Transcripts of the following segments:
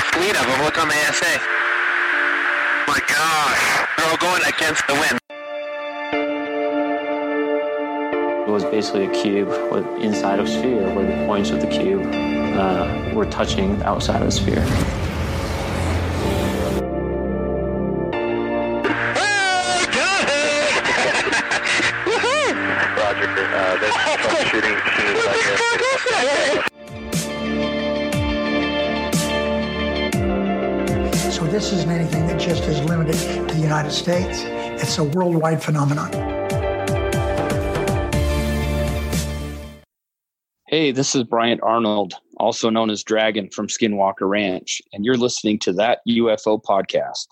Fleet of them. Look on the ASA. My gosh. They're all going against the wind. It was basically a cube with inside of a sphere where the points of the cube uh, were touching outside of the sphere. This isn't anything that just is limited to the United States. It's a worldwide phenomenon. Hey, this is Bryant Arnold, also known as Dragon from Skinwalker Ranch, and you're listening to that UFO podcast.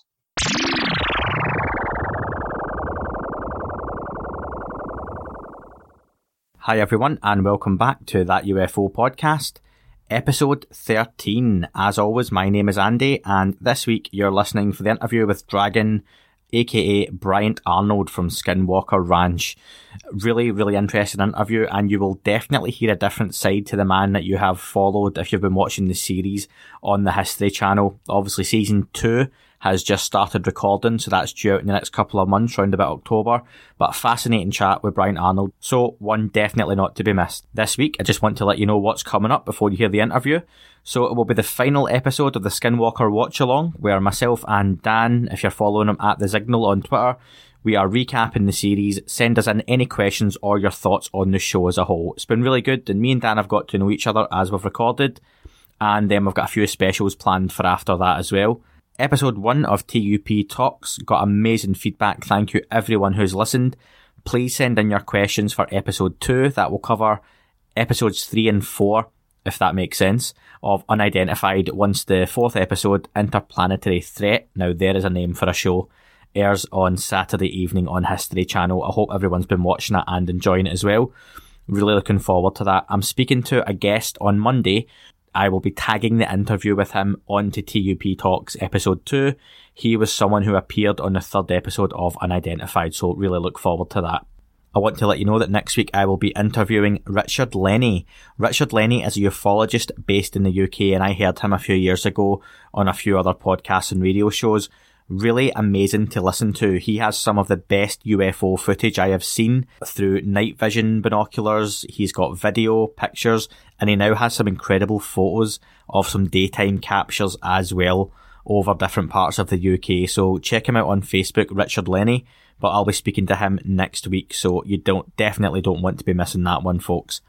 Hi, everyone, and welcome back to that UFO podcast, episode 13. As always, my name is Andy, and this week you're listening for the interview with Dragon, aka Bryant Arnold from Skinwalker Ranch. Really, really interesting interview, and you will definitely hear a different side to the man that you have followed if you've been watching the series on the History Channel. Obviously, season two has just started recording, so that's due out in the next couple of months, around about October. But a fascinating chat with Bryant Arnold, so one definitely not to be missed. This week, I just want to let you know what's coming up before you hear the interview. So it will be the final episode of the Skinwalker Watch Along, where myself and Dan, if you're following him at the Signal on Twitter, we are recapping the series. Send us in any questions or your thoughts on the show as a whole. It's been really good, and me and Dan have got to know each other as we've recorded, and then we've got a few specials planned for after that as well. Episode 1 of TUP Talks got amazing feedback. Thank you everyone who's listened. Please send in your questions for episode 2. That will cover episodes 3 and 4, if that makes sense, of Unidentified once the fourth episode, Interplanetary Threat, now there is a name for a show, airs on Saturday evening on History Channel. I hope everyone's been watching it and enjoying it as well. Really looking forward to that. I'm speaking to a guest on Monday I will be tagging the interview with him onto TUP Talks episode 2. He was someone who appeared on the third episode of Unidentified, so really look forward to that. I want to let you know that next week I will be interviewing Richard Lenny. Richard Lenny is a ufologist based in the UK and I heard him a few years ago on a few other podcasts and radio shows really amazing to listen to. He has some of the best UFO footage I have seen through night vision binoculars. He's got video, pictures, and he now has some incredible photos of some daytime captures as well over different parts of the UK. So check him out on Facebook, Richard Lenny. But I'll be speaking to him next week, so you don't definitely don't want to be missing that one, folks.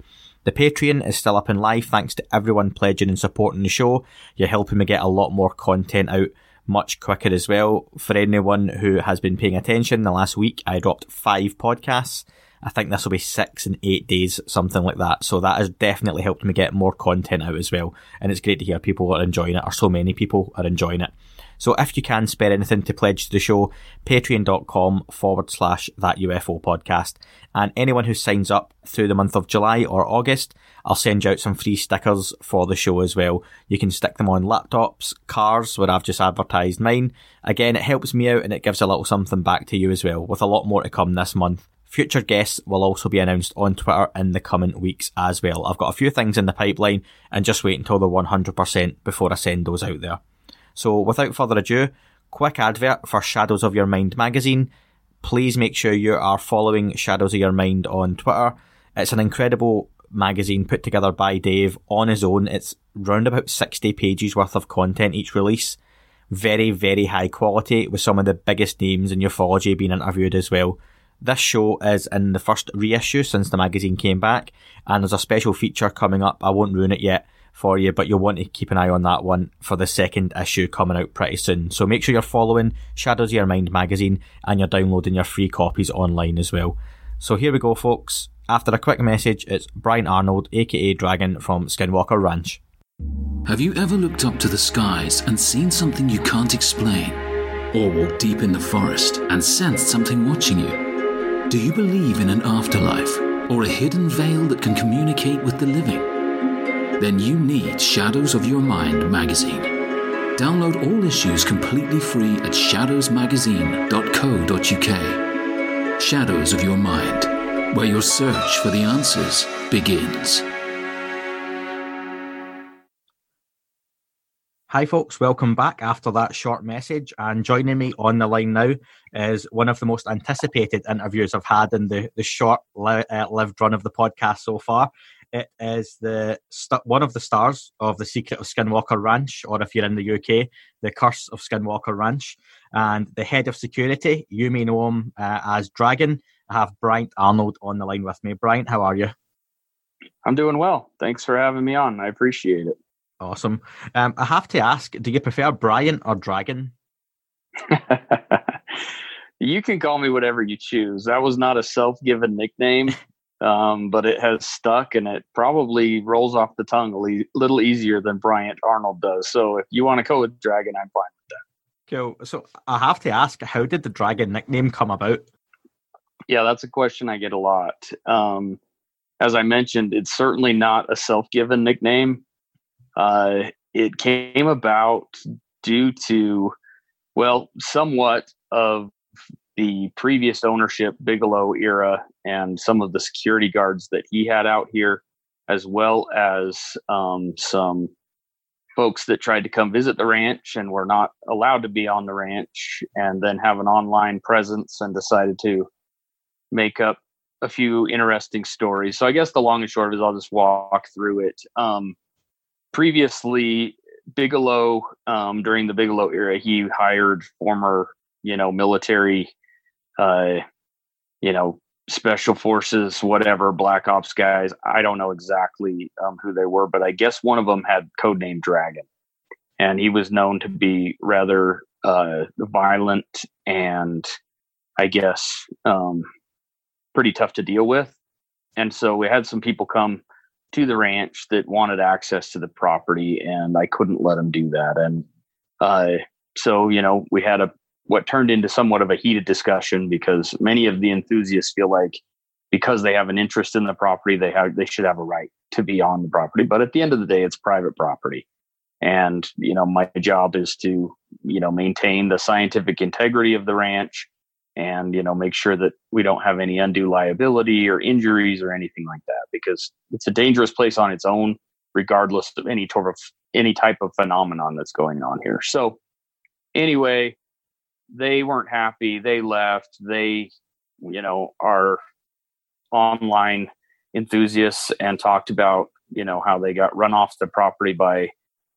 The Patreon is still up and live thanks to everyone pledging and supporting the show. You're helping me get a lot more content out much quicker as well. For anyone who has been paying attention, the last week I dropped five podcasts. I think this will be six and eight days, something like that. So that has definitely helped me get more content out as well. And it's great to hear people are enjoying it, or so many people are enjoying it. So if you can spare anything to pledge to the show, patreon.com forward slash that UFO podcast. And anyone who signs up through the month of July or August, I'll send out some free stickers for the show as well. You can stick them on laptops, cars, where I've just advertised mine. Again, it helps me out and it gives a little something back to you as well, with a lot more to come this month. Future guests will also be announced on Twitter in the coming weeks as well. I've got a few things in the pipeline and just wait until they're 100% before I send those out there. So without further ado, quick advert for Shadows of Your Mind magazine. Please make sure you are following Shadows of Your Mind on Twitter. It's an incredible magazine put together by Dave on his own. It's round about 60 pages worth of content each release. Very, very high quality with some of the biggest names in ufology being interviewed as well. This show is in the first reissue since the magazine came back, and there's a special feature coming up. I won't ruin it yet for you, but you'll want to keep an eye on that one for the second issue coming out pretty soon. So make sure you're following Shadows of Your Mind magazine and you're downloading your free copies online as well. So here we go, folks. After a quick message, it's Bryant Arnold, aka Dragon, from Skinwalker Ranch. Have you ever looked up to the skies and seen something you can't explain? Or walked deep in the forest and sensed something watching you? Do you believe in an afterlife or a hidden veil that can communicate with the living? Then you need Shadows of Your Mind magazine. Download all issues completely free at shadowsmagazine.co.uk. Shadows of Your Mind, where your search for the answers begins. Hi, folks. Welcome back after that short message. And joining me on the line now is one of the most anticipated interviews I've had in the, the short li- uh, lived run of the podcast so far. It is the st- one of the stars of The Secret of Skinwalker Ranch, or if you're in the UK, The Curse of Skinwalker Ranch, and the head of security. You may know him uh, as Dragon. I have Bryant Arnold on the line with me. Bryant, how are you? I'm doing well. Thanks for having me on. I appreciate it. Awesome. Um, I have to ask, do you prefer Bryant or Dragon? you can call me whatever you choose. That was not a self-given nickname, um, but it has stuck, and it probably rolls off the tongue a le- little easier than Bryant Arnold does. So if you want to go with Dragon, I'm fine with that. Cool. So I have to ask, how did the Dragon nickname come about? Yeah, that's a question I get a lot. Um, as I mentioned, it's certainly not a self-given nickname. Uh, it came about due to, well, somewhat of the previous ownership, Bigelow era, and some of the security guards that he had out here, as well as um, some folks that tried to come visit the ranch and were not allowed to be on the ranch, and then have an online presence and decided to make up a few interesting stories. So I guess the long and short of it is I'll just walk through it. Um, previously Bigelow um, during the Bigelow era, he hired former, you know, military, uh, you know, special forces, whatever, black ops guys. I don't know exactly um, who they were, but I guess one of them had codename Dragon, and he was known to be rather uh, violent and, I guess, um, pretty tough to deal with. And so we had some people come to the ranch that wanted access to the property and I couldn't let them do that. And uh, so, you know, we had a what turned into somewhat of a heated discussion because many of the enthusiasts feel like because they have an interest in the property, they have they should have a right to be on the property. But at the end of the day, it's private property. And, you know, my job is to, you know, maintain the scientific integrity of the ranch and you know make sure that we don't have any undue liability or injuries or anything like that because it's a dangerous place on its own regardless of any sort of any type of phenomenon that's going on here. So anyway they weren't happy. They left. They you know are online enthusiasts and talked about you know how they got run off the property by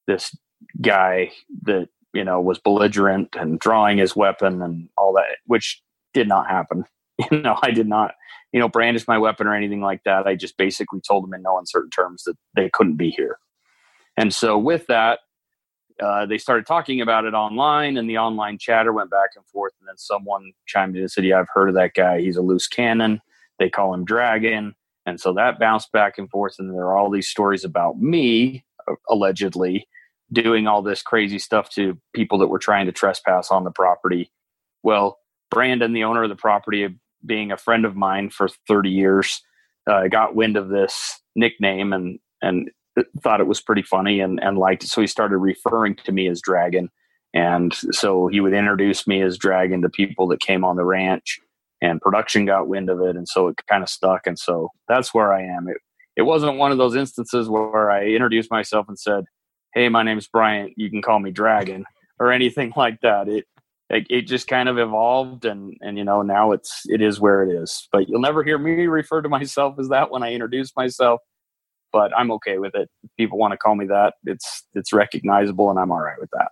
this guy that you know was belligerent and drawing his weapon and all that which did not happen. You know i did not you know brandish my weapon or anything like that. I just basically told them in no uncertain terms that they couldn't be here. And so with that uh, they started talking about it online and the online chatter went back and forth. And then someone chimed in and said yeah i've heard of that guy. He's a loose cannon. They call him dragon. And so that bounced back and forth. And there are all these stories about me allegedly doing all this crazy stuff to people that were trying to trespass on the property. Well, Brandon, the owner of the property, being a friend of mine for 30 years, uh, got wind of this nickname and and thought it was pretty funny and, and liked it. So he started referring to me as Dragon. And so he would introduce me as Dragon to people that came on the ranch and production got wind of it. And so it kind of stuck. And so that's where I am. It, it wasn't one of those instances where I introduced myself and said, hey my name's bryant you can call me dragon or anything like that it it, it just kind of evolved and and you know now it's it is where it is but you'll never hear me refer to myself as that when i introduce myself but i'm okay with it if people want to call me that it's it's recognizable and i'm all right with that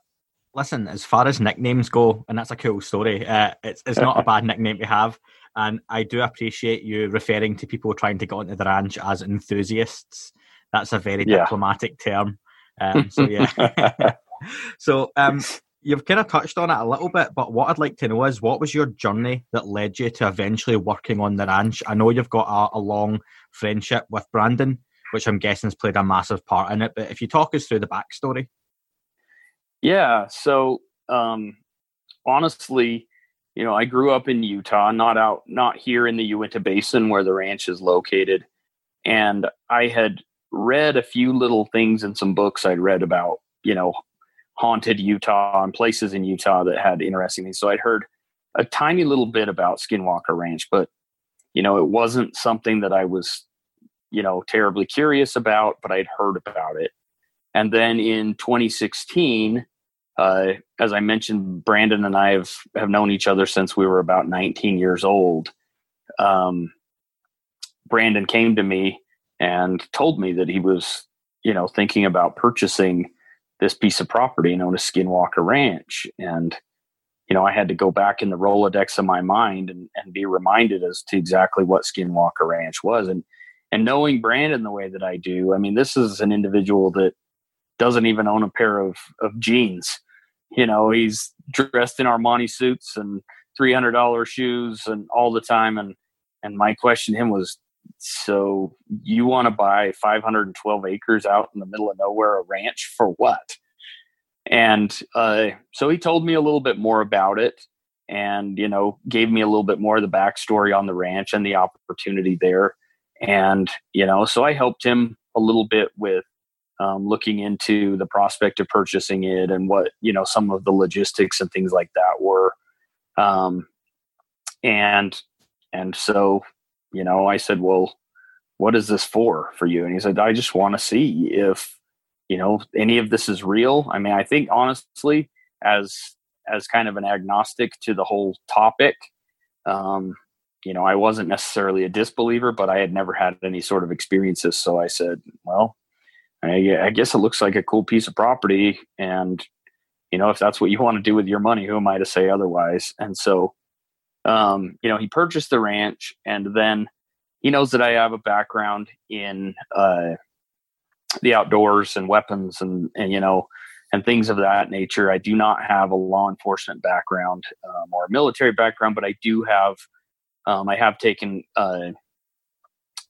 Listen, as far as nicknames go, and that's a cool story, uh, it's, it's not a bad nickname to have. And I do appreciate you referring to people trying to get onto the ranch as enthusiasts. That's a very Yeah. diplomatic term. Um, so, yeah. so, um, you've kind of touched on it a little bit, but what I'd like to know is what was your journey that led you to eventually working on the ranch? I know you've got a, a long friendship with Brandon, which I'm guessing has played a massive part in it. But if you talk us through the backstory. Yeah. So um, honestly, you know, I grew up in Utah, not out, not here in the Uinta Basin where the ranch is located. And I had read a few little things in some books I'd read about, you know, haunted Utah and places in Utah that had interesting things. So I'd heard a tiny little bit about Skinwalker Ranch, but you know, it wasn't something that I was, you know, terribly curious about, but I'd heard about it. And then in 2016, uh, as I mentioned, Brandon and I have, have known each other since we were about 19 years old. Um, Brandon came to me and told me that he was, you know, thinking about purchasing this piece of property known as Skinwalker Ranch. And, you know, I had to go back in the Rolodex of my mind and, and be reminded as to exactly what Skinwalker Ranch was. And, and knowing Brandon the way that I do, I mean, this is an individual that doesn't even own a pair of, of jeans. You know, he's dressed in Armani suits and $300 shoes and all the time. And, and my question to him was, so you want to buy 512 acres out in the middle of nowhere, a ranch for what? And uh, so he told me a little bit more about it and, you know, gave me a little bit more of the backstory on the ranch and the opportunity there. And, you know, so I helped him a little bit with um, looking into the prospect of purchasing it and what, you know, some of the logistics and things like that were. Um, and, and so you know, I said, well, what is this for for you? And he said, I just want to see if, you know, any of this is real. I mean, I think honestly, as, as kind of an agnostic to the whole topic, um, you know, I wasn't necessarily a disbeliever, but I had never had any sort of experiences. So I said, well, I, I guess it looks like a cool piece of property. And, you know, if that's what you want to do with your money, who am I to say otherwise? And so, um, you know, he purchased the ranch and then he knows that I have a background in uh, the outdoors and weapons and, and, you know, and things of that nature. I do not have a law enforcement background um, or a military background, but I do have, um, I have taken, uh,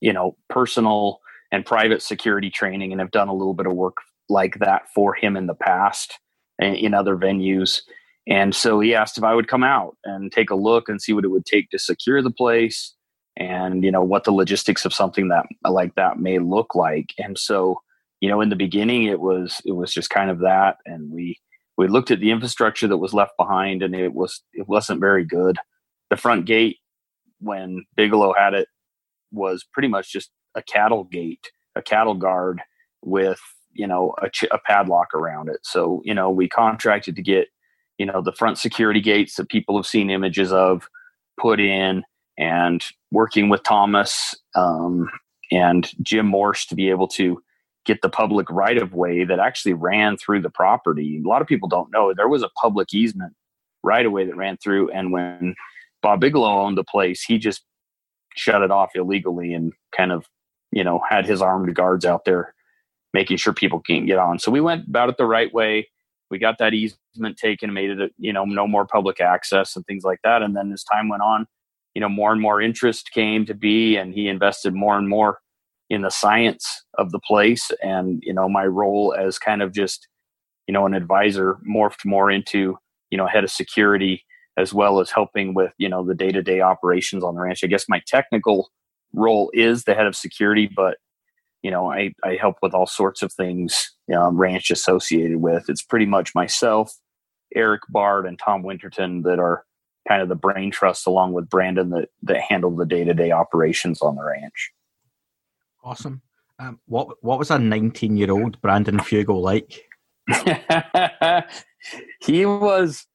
you know, personal and private security training and have done a little bit of work like that for him in the past in other venues. And so he asked if I would come out and take a look and see what it would take to secure the place and, you know, what the logistics of something that like that may look like. And so, you know, in the beginning it was it was just kind of that and we we looked at the infrastructure that was left behind and it was it wasn't very good. The front gate when Bigelow had it was pretty much just a cattle gate, a cattle guard with, you know, a, ch- a padlock around it. So, you know, we contracted to get you know the front security gates that people have seen images of put in and working with thomas um, and jim morse to be able to get the public right of way that actually ran through the property. A lot of people don't know. There was a public easement right away that ran through and when bob bigelow owned the place he just shut it off illegally and kind of you know had his armed guards out there making sure people can't get on. So we went about it the right way we got that easement taken, made it, you know, no more public access and things like that. And then as time went on, you know, more and more interest came to be, and he invested more and more in the science of the place. And, you know, my role as kind of just, you know, an advisor morphed more into, you know, head of security as well as helping with, you know, the day to day operations on the ranch. I guess my technical role is the head of security, but you know, I, I help with all sorts of things um, ranch associated with. It's pretty much myself, Eric Bard, and Tom Winterton that are kind of the brain trust, along with Brandon that that handle the day to day operations on the ranch. Awesome. Um, what what was a nineteen year old Brandon Fugal like? he was,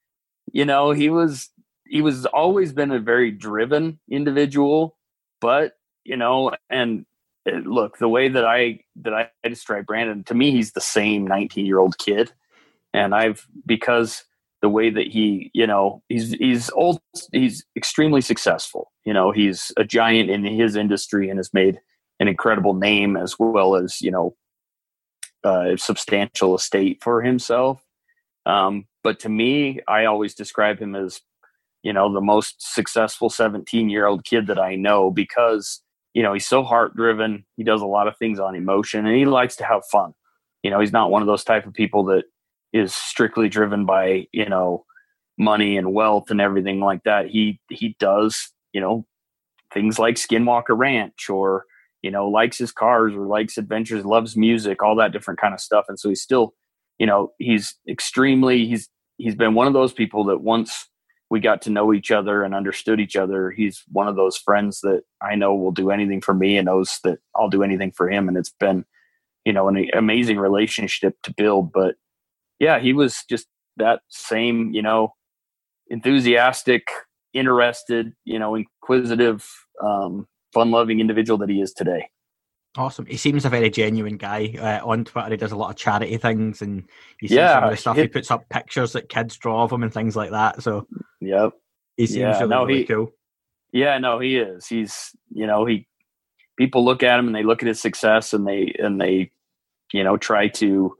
you know, he was he was always been a very driven individual, but you know, and look the way that I that I describe Brandon to me he's the same 19 year old kid. And I've because the way that he you know he's he's old he's extremely successful. You know he's a giant in his industry and has made an incredible name as well as you know a substantial estate for himself. Um, but to me, I always describe him as, you know, the most successful 17 year old kid that I know because, you know, he's so heart driven. He does a lot of things on emotion and he likes to have fun. You know, he's not one of those type of people that is strictly driven by, you know, money and wealth and everything like that. He, he does, you know, things like Skinwalker Ranch or, you know, likes his cars or likes adventures, loves music, all that different kind of stuff. And so he's still, you know, he's extremely, he's, he's been one of those people that once we got to know each other and understood each other, he's one of those friends that I know will do anything for me and knows that I'll do anything for him. And it's been, you know, an amazing relationship to build. But yeah, he was just that same, you know, enthusiastic, interested, you know, inquisitive, um, fun loving individual that he is today. Awesome. He seems a very genuine guy uh, on Twitter. He does a lot of charity things, and he seems yeah, some of the stuff. It, he puts up pictures that kids draw of him and things like that. So, yep, he seems yeah, really, no, really he, cool. Yeah, no, he is. He's you know he people look at him and they look at his success and they and they you know try to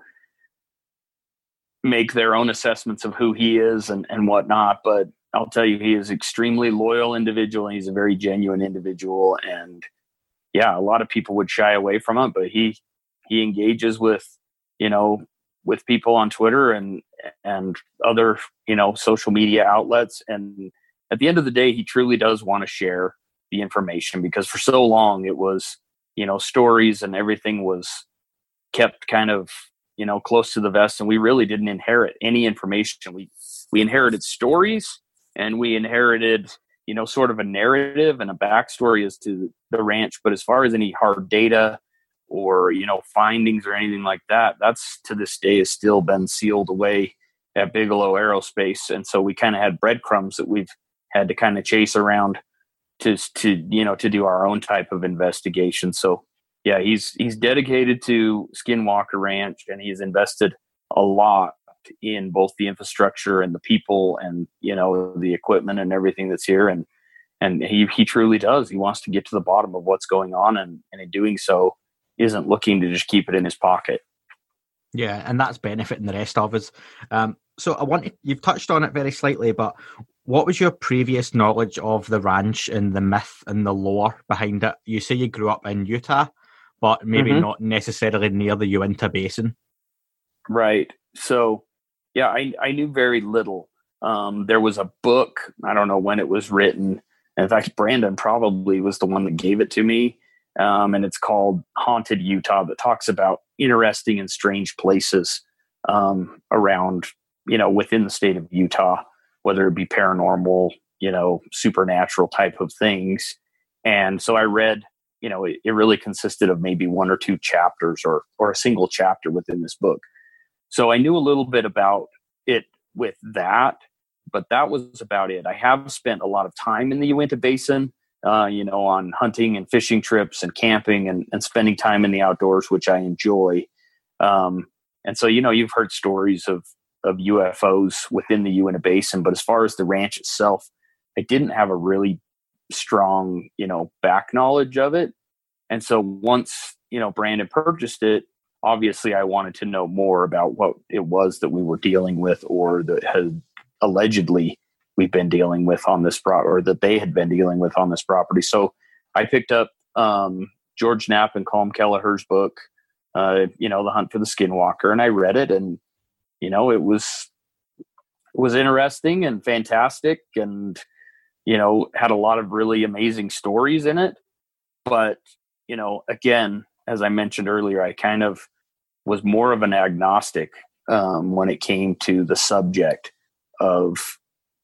make their own assessments of who he is and and whatnot. But I'll tell you, he is extremely loyal individual. And he's a very genuine individual and yeah, a lot of people would shy away from it, but he he engages with you know with people on Twitter and and other you know social media outlets, and at the end of the day, he truly does want to share the information because for so long it was you know stories and everything was kept kind of you know close to the vest, and we really didn't inherit any information. We we inherited stories and we inherited you know, sort of a narrative and a backstory as to the ranch. But as far as any hard data or, you know, findings or anything like that, that's to this day has still been sealed away at Bigelow Aerospace. And so we kind of had breadcrumbs that we've had to kind of chase around to, to, you know, to do our own type of investigation. So yeah, he's, he's dedicated to Skinwalker Ranch and he's invested a lot in both the infrastructure and the people and you know the equipment and everything that's here. And and he he truly does. He wants to get to the bottom of what's going on and and in doing so isn't looking to just keep it in his pocket. Yeah and that's benefiting the rest of us. Um so i want you've touched on it very slightly but what was your previous knowledge of the ranch and the myth and the lore behind it? You say you grew up in utah but maybe mm-hmm. not necessarily near the uinta basin. Right. So yeah, I, I knew very little. Um, there was a book, I don't know when it was written. In fact, Brandon probably was the one that gave it to me. Um, and it's called Haunted Utah that talks about interesting and strange places um, around, you know, within the state of Utah, whether it be paranormal, you know, supernatural type of things. And so I read, you know, it, it really consisted of maybe one or two chapters or or a single chapter within this book. So I knew a little bit about it with that, but that was about it. I have spent a lot of time in the Uinta Basin, uh, you know, on hunting and fishing trips and camping and, and spending time in the outdoors, which I enjoy. Um, and so, you know, you've heard stories of of UFOs within the Uinta Basin, but as far as the ranch itself, I didn't have a really strong, you know, back knowledge of it. And so once, you know, Brandon purchased it, obviously I wanted to know more about what it was that we were dealing with or that had allegedly we've been dealing with on this pro or that they had been dealing with on this property. So I picked up um, George Knapp and Colm Kelleher's book, uh, you know, The Hunt for the Skinwalker, and I read it and you know, it was it was interesting and fantastic and you know, had a lot of really amazing stories in it. But, you know, again, as I mentioned earlier, I kind of was more of an agnostic um, when it came to the subject of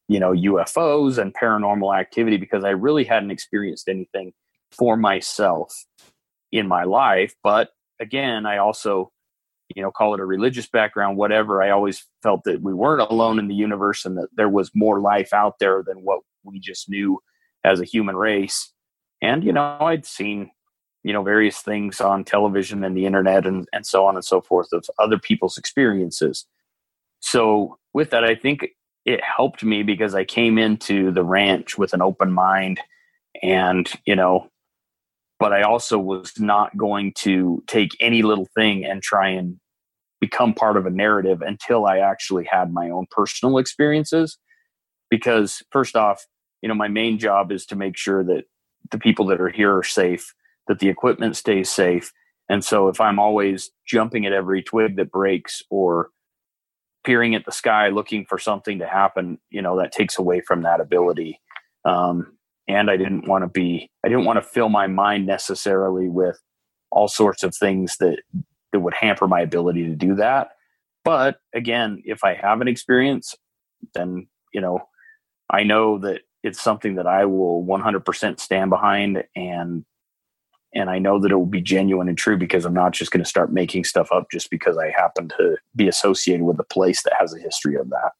you know UFOs and paranormal activity because I really hadn't experienced anything for myself in my life. But again, I also you know call it a religious background whatever i always felt that we weren't alone in the universe and that there was more life out there than what we just knew as a human race and you know i'd seen you know various things on television and the internet and, and so on and so forth of other people's experiences so with that i think it helped me because i came into the ranch with an open mind and you know but i also was not going to take any little thing and try and become part of a narrative until I actually had my own personal experiences. Because first off, you know, my main job is to make sure that the people that are here are safe, that the equipment stays safe. And so if I'm always jumping at every twig that breaks or peering at the sky looking for something to happen, you know, that takes away from that ability. Um, and I didn't want to be, I didn't want to fill my mind necessarily with all sorts of things that that would hamper my ability to do that. But again, if I have an experience, then you know, I know that it's something that I will 100% stand behind and and I know that it will be genuine and true because I'm not just going to start making stuff up just because I happen to be associated with a place that has a history of that.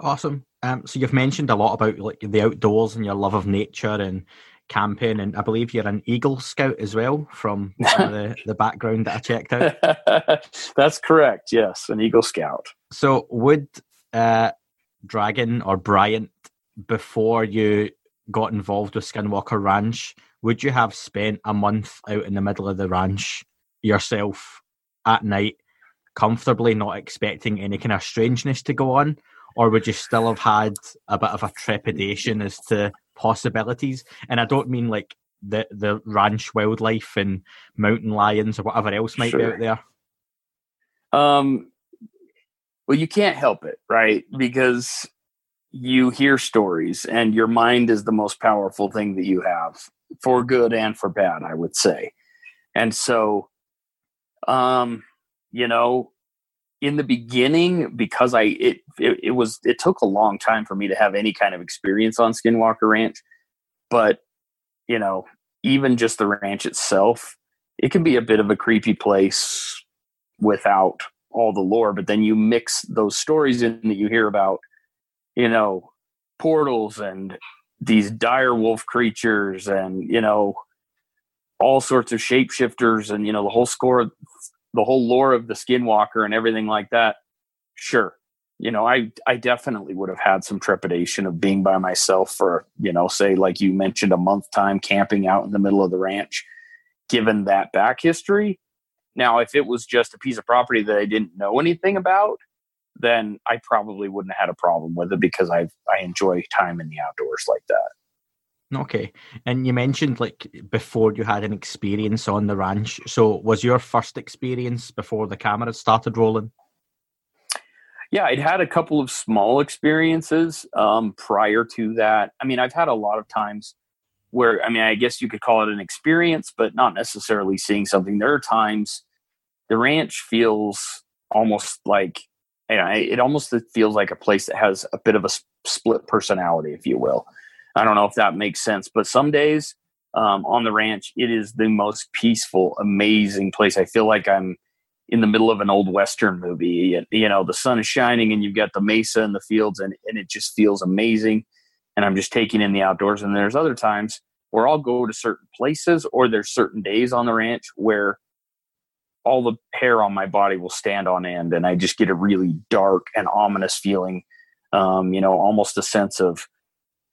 Awesome. Um, so you've mentioned a lot about like the outdoors and your love of nature and camping, and I believe you're an Eagle Scout as well from the, the background that I checked out. That's correct. Yes, an Eagle Scout. So would uh, Dragon or Bryant, before you got involved with Skinwalker Ranch, would you have spent a month out in the middle of the ranch yourself at night, comfortably, not expecting any kind of strangeness to go on? Or would you still have had a bit of a trepidation as to possibilities. And I don't mean like the the ranch wildlife and mountain lions or whatever else might sure. be out there. Um, well, you can't help it, right? Because you hear stories, and your mind is the most powerful thing that you have, for good and for bad, I would say. And so, um, you know, in the beginning because i it, it, it was it took a long time for me to have any kind of experience on skinwalker ranch but you know even just the ranch itself it can be a bit of a creepy place without all the lore but then you mix those stories in that you hear about you know portals and these dire wolf creatures and you know all sorts of shapeshifters and you know the whole score the whole lore of the skinwalker and everything like that. Sure. You know i i definitely would have had some trepidation of being by myself for you know say like you mentioned a month time camping out in the middle of the ranch given that back history. Now if it was just a piece of property that i didn't know anything about then i probably wouldn't have had a problem with it because i i enjoy time in the outdoors like that Okay. And you mentioned like before you had an experience on the ranch. So was your first experience before the camera started rolling? Yeah, I'd had a couple of small experiences um, prior to that. I mean, I've had a lot of times where, I mean, I guess you could call it an experience, but not necessarily seeing something. There are times the ranch feels almost like, you know, it almost feels like a place that has a bit of a split personality, if you will. I don't know if that makes sense, but some days um, on the ranch, it is the most peaceful, amazing place. I feel like I'm in the middle of an old western movie. And, you know, the sun is shining, and you've got the mesa and the fields, and and it just feels amazing. And I'm just taking in the outdoors. And there's other times where I'll go to certain places, or there's certain days on the ranch where all the hair on my body will stand on end, and I just get a really dark and ominous feeling. Um, you know, almost a sense of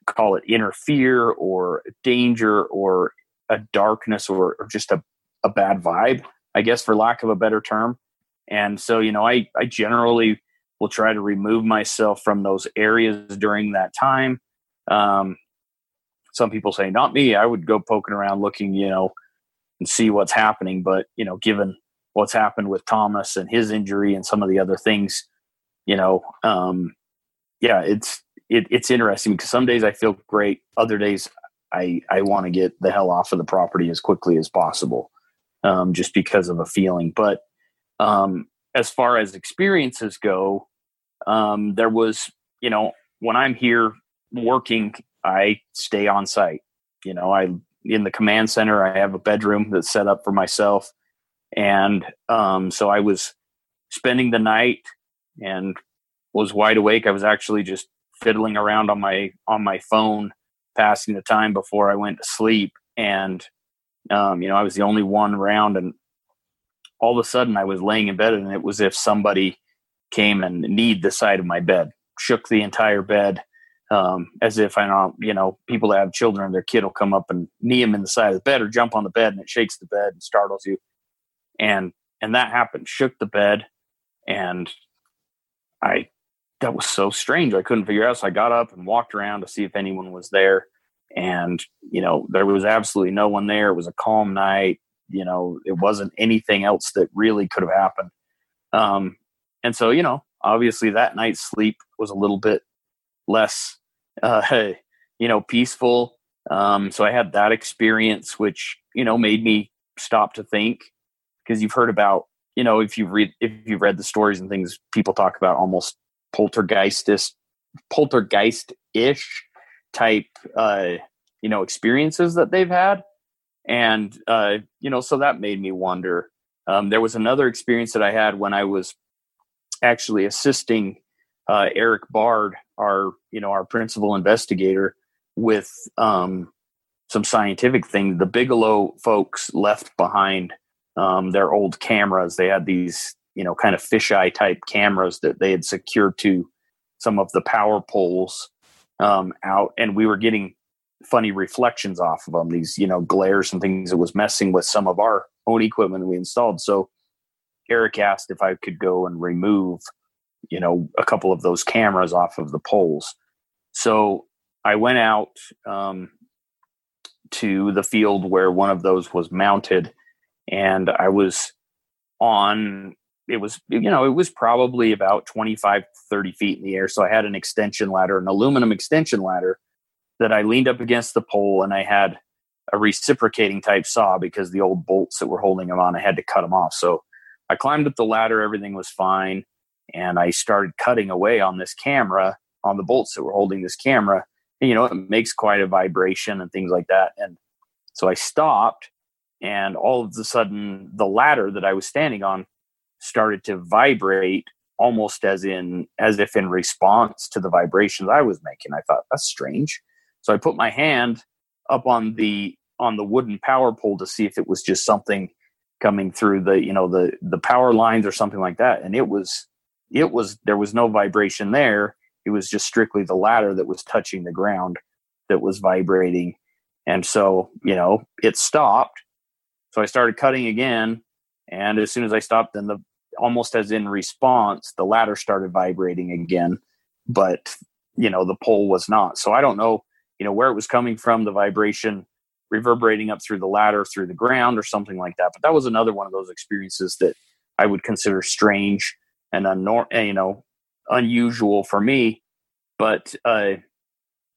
call it inner fear or danger or a darkness or, or just a, a bad vibe, I guess, for lack of a better term. And so, you know, I, I generally will try to remove myself from those areas during that time. Um, some people say, not me. I would go poking around looking, you know, and see what's happening. But, you know, given what's happened with Thomas and his injury and some of the other things, you know, um, yeah, it's it, it's interesting because some days I feel great, other days I I want to get the hell off of the property as quickly as possible, um, just because of a feeling. But um, as far as experiences go, um, there was you know when I'm here working, I stay on site. You know, I in the command center, I have a bedroom that's set up for myself, and um, so I was spending the night and was wide awake. I was actually just fiddling around on my on my phone, passing the time before I went to sleep. And um, you know, I was the only one around, and all of a sudden, I was laying in bed, and it was if somebody came and kneed the side of my bed, shook the entire bed, um, as if I know, you know, people that have children, their kid will come up and knee them in the side of the bed or jump on the bed, and it shakes the bed and startles you. And and that happened, shook the bed. and I that was so strange. I couldn't figure out. So I got up and walked around to see if anyone was there. And, you know, there was absolutely no one there. It was a calm night. You know, it wasn't anything else that really could have happened. Um, and so, you know, obviously that night's sleep was a little bit less, uh, you know, peaceful. Um, so I had that experience, which, you know, made me stop to think because you've heard about, you know, if you've read, if you've read the stories and things, people talk about almost poltergeist poltergeist ish type uh, you know experiences that they've had. And uh, you know so that made me wonder. Um, there was another experience that i had when i was actually assisting uh, eric bard our you know our principal investigator with um, some scientific thing. The bigelow folks left behind um, their old cameras they had these you know kind of fisheye type cameras that they had secured to some of the power poles um, out, and we were getting funny reflections off of them. These you know glares and things that was messing with some of our own equipment we installed. So Eric asked if I could go and remove you know a couple of those cameras off of the poles. So I went out um, to the field where one of those was mounted, and I was on it was you know it was probably about 25 30 feet in the air. So i had an extension ladder an aluminum extension ladder that i leaned up against the pole and i had a reciprocating type saw because the old bolts that were holding them on i had to cut them off. So i climbed up the ladder everything was fine and i started cutting away on this camera on the bolts that were holding this camera. And, you know it makes quite a vibration and things like that. And so i stopped and all of a sudden the ladder that i was standing on started to vibrate almost as in as if in response to the vibrations I was making. I thought that's strange. So I put my hand up on the on the wooden power pole to see if it was just something coming through the you know the the power lines or something like that and it was it was there was no vibration there it was just strictly the ladder that was touching the ground that was vibrating and so you know it stopped so i started cutting again and as soon as i stopped then the almost as in response, the ladder started vibrating again, but you know the pole was not. So I don't know, you know, where it was coming from, the vibration reverberating up through the ladder, through the ground, or something like that. But that was another one of those experiences that I would consider strange and you know, unusual for me. But uh,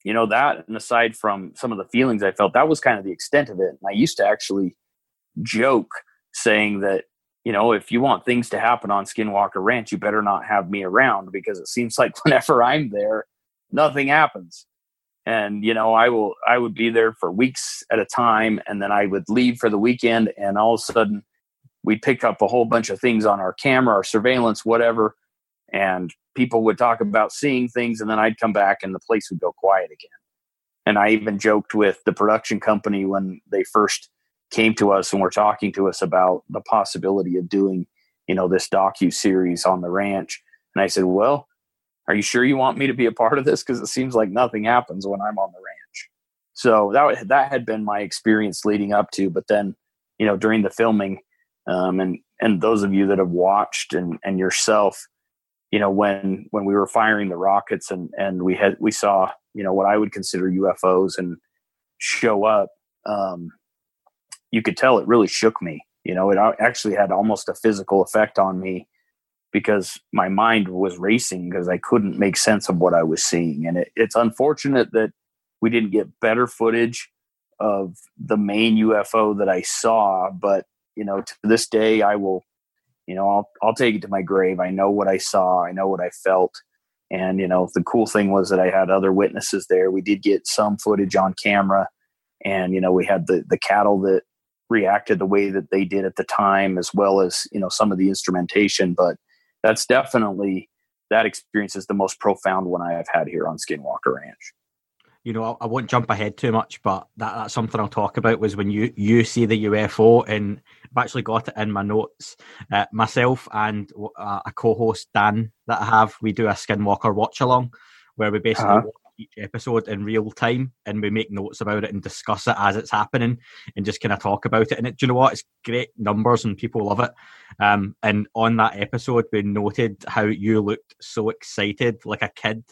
you know that, and aside from some of the feelings I felt, that was kind of the extent of it. And I used to actually joke saying that you know, if you want things to happen on Skinwalker Ranch, you better not have me around because it seems like whenever I'm there, nothing happens. And you know, I will I would be there for weeks at a time and then I would leave for the weekend and all of a sudden we'd pick up a whole bunch of things on our camera, our surveillance, whatever, and people would talk about seeing things and then I'd come back and the place would go quiet again. And I even joked with the production company when they first came to us and were talking to us about the possibility of doing, you know, this docu series on the ranch. And I said, "Well, are you sure you want me to be a part of this? Because it seems like nothing happens when I'm on the ranch." So that that had been my experience leading up to. But then, you know, during the filming, um, and and those of you that have watched and and yourself, you know, when when we were firing the rockets and and we had we saw you know what I would consider UFOs and show up. Um, you could tell it really shook me. You know, it actually had almost a physical effect on me because my mind was racing because I couldn't make sense of what I was seeing. And it, it's unfortunate that we didn't get better footage of the main UFO that I saw. But, you know, to this day, I will, you know, I'll, I'll take it to my grave. I know what I saw, I know what I felt. And, you know, the cool thing was that I had other witnesses there. We did get some footage on camera. And, you know, we had the, the cattle that reacted the way that they did at the time as well as you know some of the instrumentation but that's definitely that experience is the most profound one i have had here on skinwalker ranch you know I, I won't jump ahead too much but that, that's something i'll talk about was when you you see the ufo and i've actually got it in my notes uh, myself and uh, a co-host dan that i have we do a skinwalker watch along where we basically uh-huh. Each episode in real time and we make notes about it and discuss it as it's happening and just kind of talk about it. And it, do you know what? It's great numbers and people love it. Um, and on that episode, we noted how you looked so excited, like a kid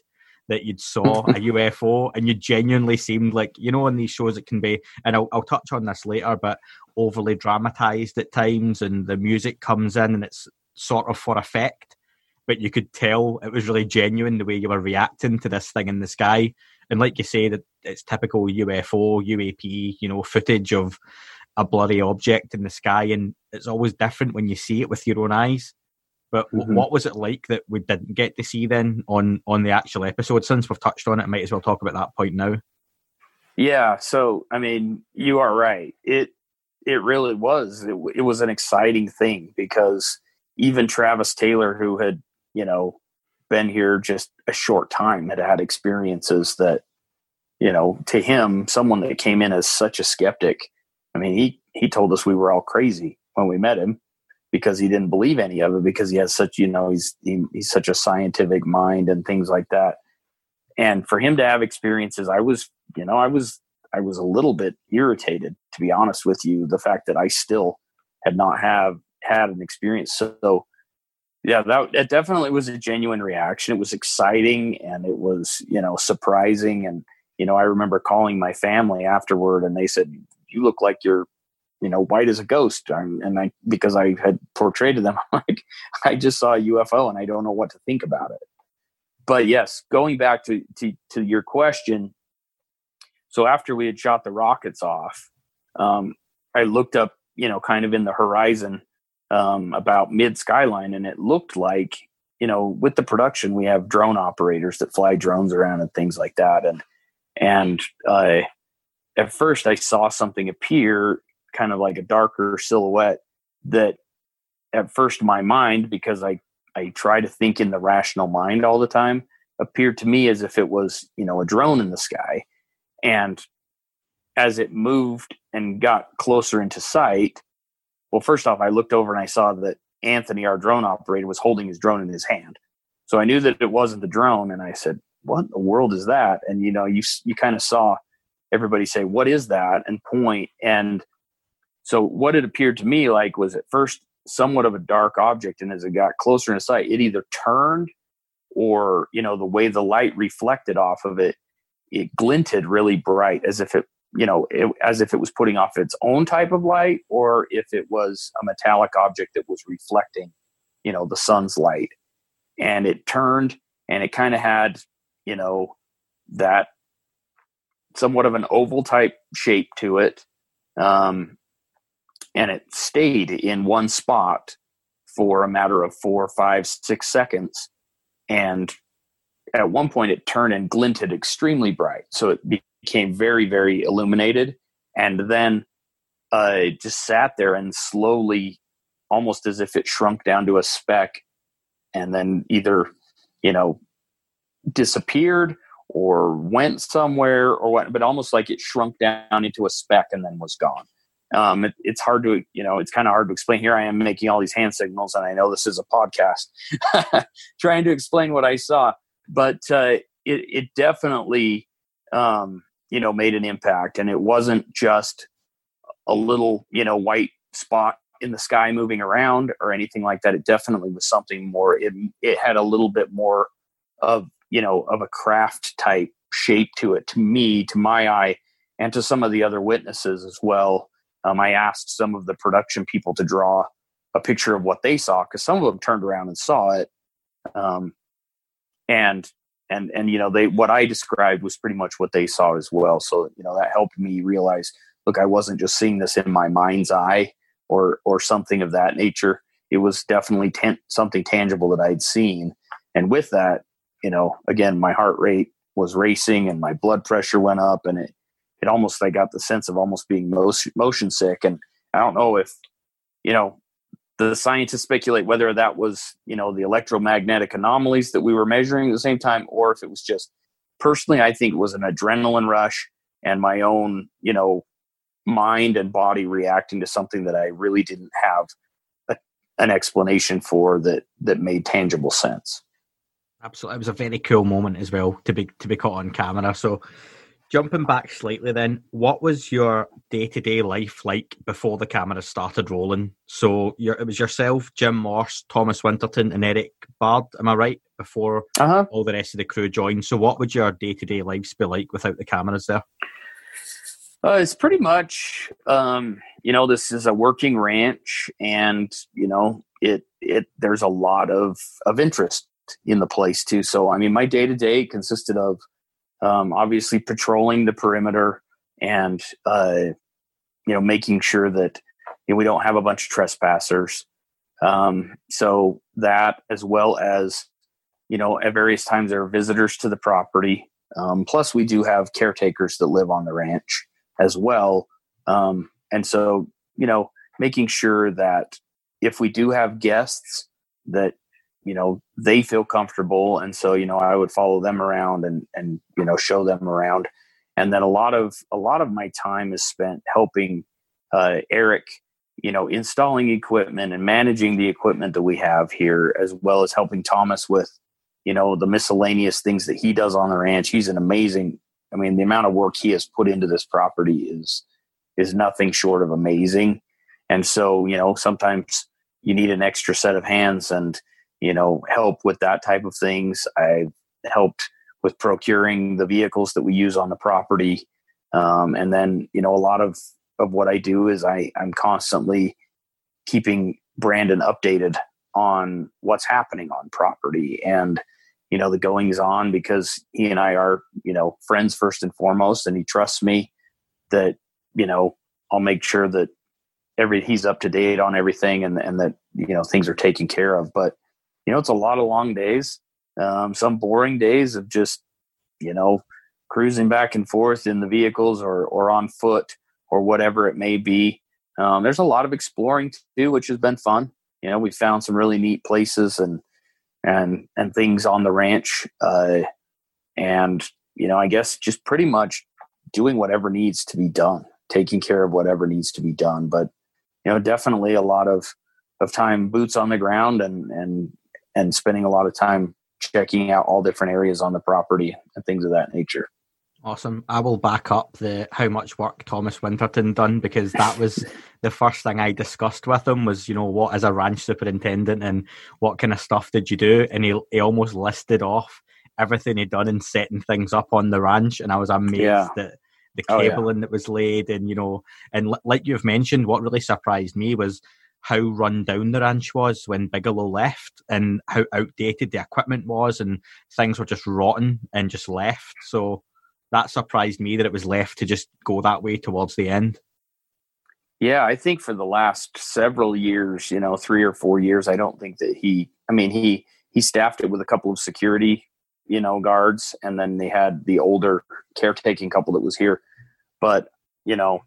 that you'd saw a UFO and you genuinely seemed like, you know, on these shows it can be, and I'll, I'll touch on this later, but overly dramatized at times and the music comes in and it's sort of for effect but you could tell it was really genuine the way you were reacting to this thing in the sky. And like you say, that it's typical UFO, UAP, you know, footage of a blurry object in the sky, and it's always different when you see it with your own eyes. But mm-hmm. what was it like that we didn't get to see then on on the actual episode? Since we've touched on it, I might as well talk about that point now. Yeah, so I mean, you are right. It it really was. It, it was an exciting thing because even Travis Taylor, who had you know, been here just a short time had had experiences that, you know, to him, someone that came in as such a skeptic. I mean, he he told us we were all crazy when we met him because he didn't believe any of it because he has such you know he's he, he's such a scientific mind and things like that and for him to have experiences i was you know i was i was a little bit irritated to be honest with you the fact that i still had not have had an experience so yeah that it definitely was a genuine reaction. It was exciting and it was you know surprising. And you know i remember calling my family afterward and they said you look like you're you know white as a ghost. And i because i had portrayed them like i just saw a ufo and i don't know what to think about it. But yes going back to to, to your question so after we had shot the rockets off um, i looked up you know kind of in the horizon um, about mid skyline, and it looked like you know with the production we have drone operators that fly drones around and things like that, and and uh, at first I saw something appear, kind of like a darker silhouette that at first my mind because I I try to think in the rational mind all the time appeared to me as if it was you know a drone in the sky. And as it moved and got closer into sight well, first off, I looked over and I saw that Anthony, our drone operator, was holding his drone in his hand. So I knew that it wasn't the drone, and I said, "What in the world is that?" And you know, you you kind of saw everybody say, "What is that?" and point. And so what it appeared to me like was at first somewhat of a dark object, and as it got closer in sight, it either turned or you know the way the light reflected off of it, it glinted really bright as if it you know, it, as if it was putting off its own type of light or if it was a metallic object that was reflecting, you know, the sun's light. And it turned and it kind of had, you know, that somewhat of an oval type shape to it. Um, and it stayed in one spot for a matter of four, five, six seconds. And at one point, it turned and glinted extremely bright. So it became very, very illuminated, and then uh, just sat there and slowly, almost as if it shrunk down to a speck, and then either, you know, disappeared or went somewhere or what, but almost like it shrunk down into a speck and then was gone. Um, it, it's hard to, you know, it's kind of hard to explain. Here I am making all these hand signals, and I know this is a podcast, trying to explain what I saw, but uh, it, it definitely um, you know made an impact. And it wasn't just a little you know white spot in the sky moving around or anything like that. It definitely was something more it, it had a little bit more of you know of a craft type shape to it to me to my eye and to some of the other witnesses as well. Um, i asked some of the production people to draw a picture of what they saw because some of them turned around and saw it. Um, and and and you know they what i described was pretty much what they saw as well. So you know that helped me realize look i wasn't just seeing this in my mind's eye or or something of that nature. It was definitely tan- something tangible that i'd seen. And with that you know again my heart rate was racing and my blood pressure went up and it it almost i got the sense of almost being motion, motion sick. And i don't know if you know the scientists speculate whether that was you know the electromagnetic anomalies that we were measuring at the same time or if it was just personally i think it was an adrenaline rush and my own you know mind and body reacting to something that i really didn't have a, an explanation for that that made tangible sense Absolutely, it was a very cool moment as well to be to be caught on camera. So, jumping back slightly, then, what was your day to day life like before the camera started rolling? So, it was yourself, Jim Morse, Thomas Winterton, and Eric Bard. Am I right? Before uh-huh. all the rest of the crew joined. So, what would your day to day lives be like without the cameras there? Uh, it's pretty much, um, you know, this is a working ranch, and you know, it it there's a lot of of interest in the place too. So, I mean, my day to day consisted of um, obviously patrolling the perimeter and uh, you know making sure that you know, we don't have a bunch of trespassers. Um, so that as well as you know at various times there are visitors to the property. Um, plus, we do have caretakers that live on the ranch as well. Um, and so, you know, making sure that if we do have guests, that you know they feel comfortable, and so you know I would follow them around and and you know show them around, and then a lot of a lot of my time is spent helping uh, Eric, you know, installing equipment and managing the equipment that we have here, as well as helping Thomas with you know the miscellaneous things that he does on the ranch. He's an amazing I mean, the amount of work he has put into this property is is nothing short of amazing. And so, you know, sometimes you need an extra set of hands and, you know, help with that type of things. I've helped with procuring the vehicles that we use on the property. Um, and then, you know, a lot of, of what I do is I, I'm constantly keeping Brandon updated on what's happening on property. And, you know the goings on because he and I are you know friends first and foremost, and he trusts me that you know I'll make sure that every he's up to date on everything and and that you know things are taken care of. But you know it's a lot of long days, um, some boring days of just you know cruising back and forth in the vehicles or or on foot or whatever it may be. Um, there's a lot of exploring to do, which has been fun. You know, we found some really neat places and and and things on the ranch uh, and you know i guess just pretty much doing whatever needs to be done taking care of whatever needs to be done but you know definitely a lot of of time boots on the ground and and and spending a lot of time checking out all different areas on the property and things of that nature Awesome. I will back up the how much work Thomas Winterton done because that was the first thing I discussed with him was, you know, what as a ranch superintendent and what kind of stuff did you do? And he he almost listed off everything he'd done in setting things up on the ranch and I was amazed yeah. that the cabling oh, yeah. that was laid and you know and l- like you've mentioned what really surprised me was how run down the ranch was when Bigelow left and how outdated the equipment was and things were just rotten and just left. So that surprised me that it was left to just go that way towards the end. Yeah, I think for the last several years, you know, three or four years, I don't think that he. I mean, he he staffed it with a couple of security, you know, guards, and then they had the older caretaking couple that was here. But you know,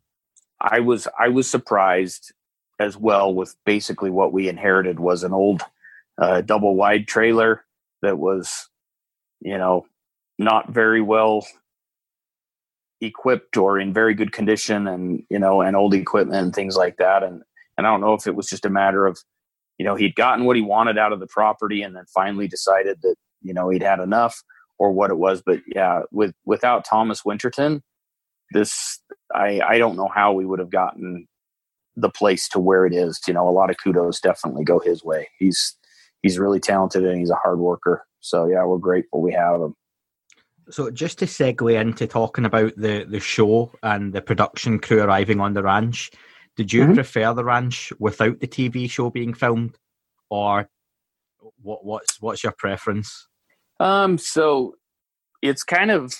I was I was surprised as well with basically what we inherited was an old uh, double wide trailer that was, you know, not very well equipped or in very good condition and you know and old equipment and things like that. And and I don't know if it was just a matter of you know he'd gotten what he wanted out of the property and then finally decided that you know he'd had enough or what it was. But yeah with without Thomas Winterton this I I don't know how we would have gotten the place to where it is you know a lot of kudos definitely go his way he's he's really talented and he's a hard worker so yeah we're grateful we have him so just to segue into talking about the the show and the production crew arriving on the ranch, did you mm-hmm. prefer the ranch without the TV show being filmed, or what? What's what's your preference? Um, so it's kind of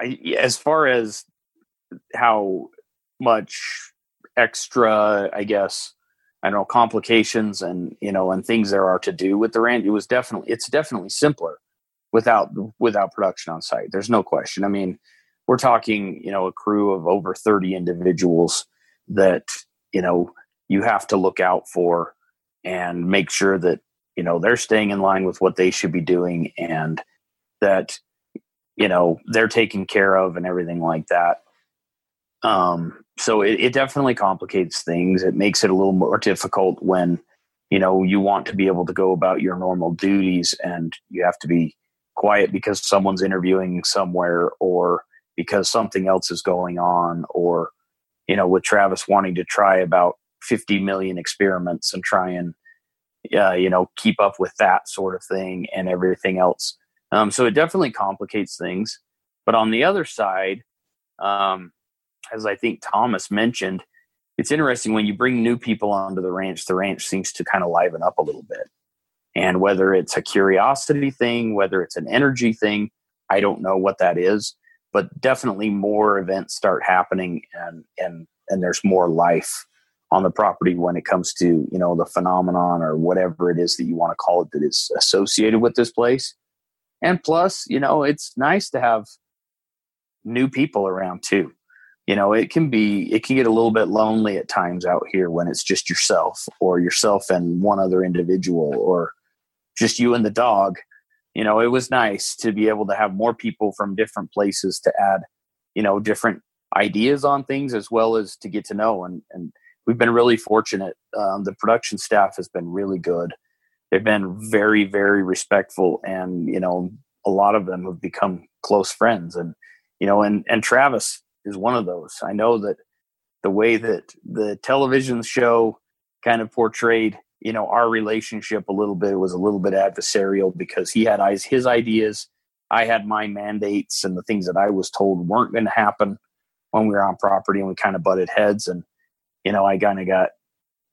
I, as far as how much extra, I guess, I don't know complications and you know and things there are to do with the ranch. It was definitely it's definitely simpler without without production on site. There's no question. I mean, we're talking, you know, a crew of over 30 individuals that, you know, you have to look out for and make sure that, you know, they're staying in line with what they should be doing and that, you know, they're taken care of and everything like that. Um, so it, it definitely complicates things. It makes it a little more difficult when, you know, you want to be able to go about your normal duties and you have to be quiet because someone's interviewing somewhere or because something else is going on or you know with travis wanting to try about 50 million experiments and try and uh, you know keep up with that sort of thing and everything else um, so it definitely complicates things but on the other side um, as i think thomas mentioned it's interesting when you bring new people onto the ranch the ranch seems to kind of liven up a little bit. And whether it's a curiosity thing whether it's an energy thing i don't know what that is but definitely more events start happening and and and there's more life on the property when it comes to you know the phenomenon or whatever it is that you want to call it that is associated with this place. And plus you know it's nice to have new people around too you know it can be it can get a little bit lonely at times out here when it's just yourself or yourself and one other individual or just you and the dog. You know it was nice to be able to have more people from different places to add you know different ideas on things as well as to get to know. And and we've been really fortunate. Um, the production staff has been really good. They've been very very respectful and you know a lot of them have become close friends and you know and and travis is one of those. I know that the way that the television show kind of portrayed you know our relationship a little bit was a little bit adversarial because he had his ideas i had my mandates and the things that i was told weren't going to happen when we were on property and we kind of butted heads. And you know i kind of got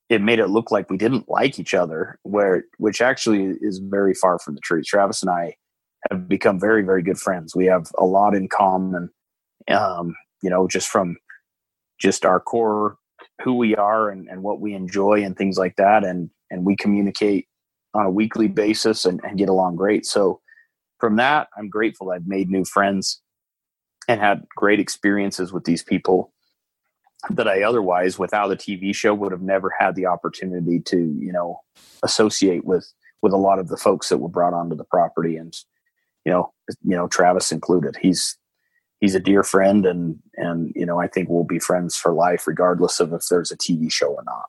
it made it look like we didn't like each other where which actually is very far from the truth. Travis and i have become very very good friends. We have a lot in common. Um, you know just from just our core who we are and, and what we enjoy and things like that. And and we communicate on a weekly basis and, and get along great. So from that i'm grateful i've made new friends and had great experiences with these people that i otherwise without a tv show would have never had the opportunity to you know associate with with a lot of the folks that were brought onto the property. And you know you know travis included he's he's a dear friend and and you know I think we'll be friends for life regardless of if there's a TV show or not.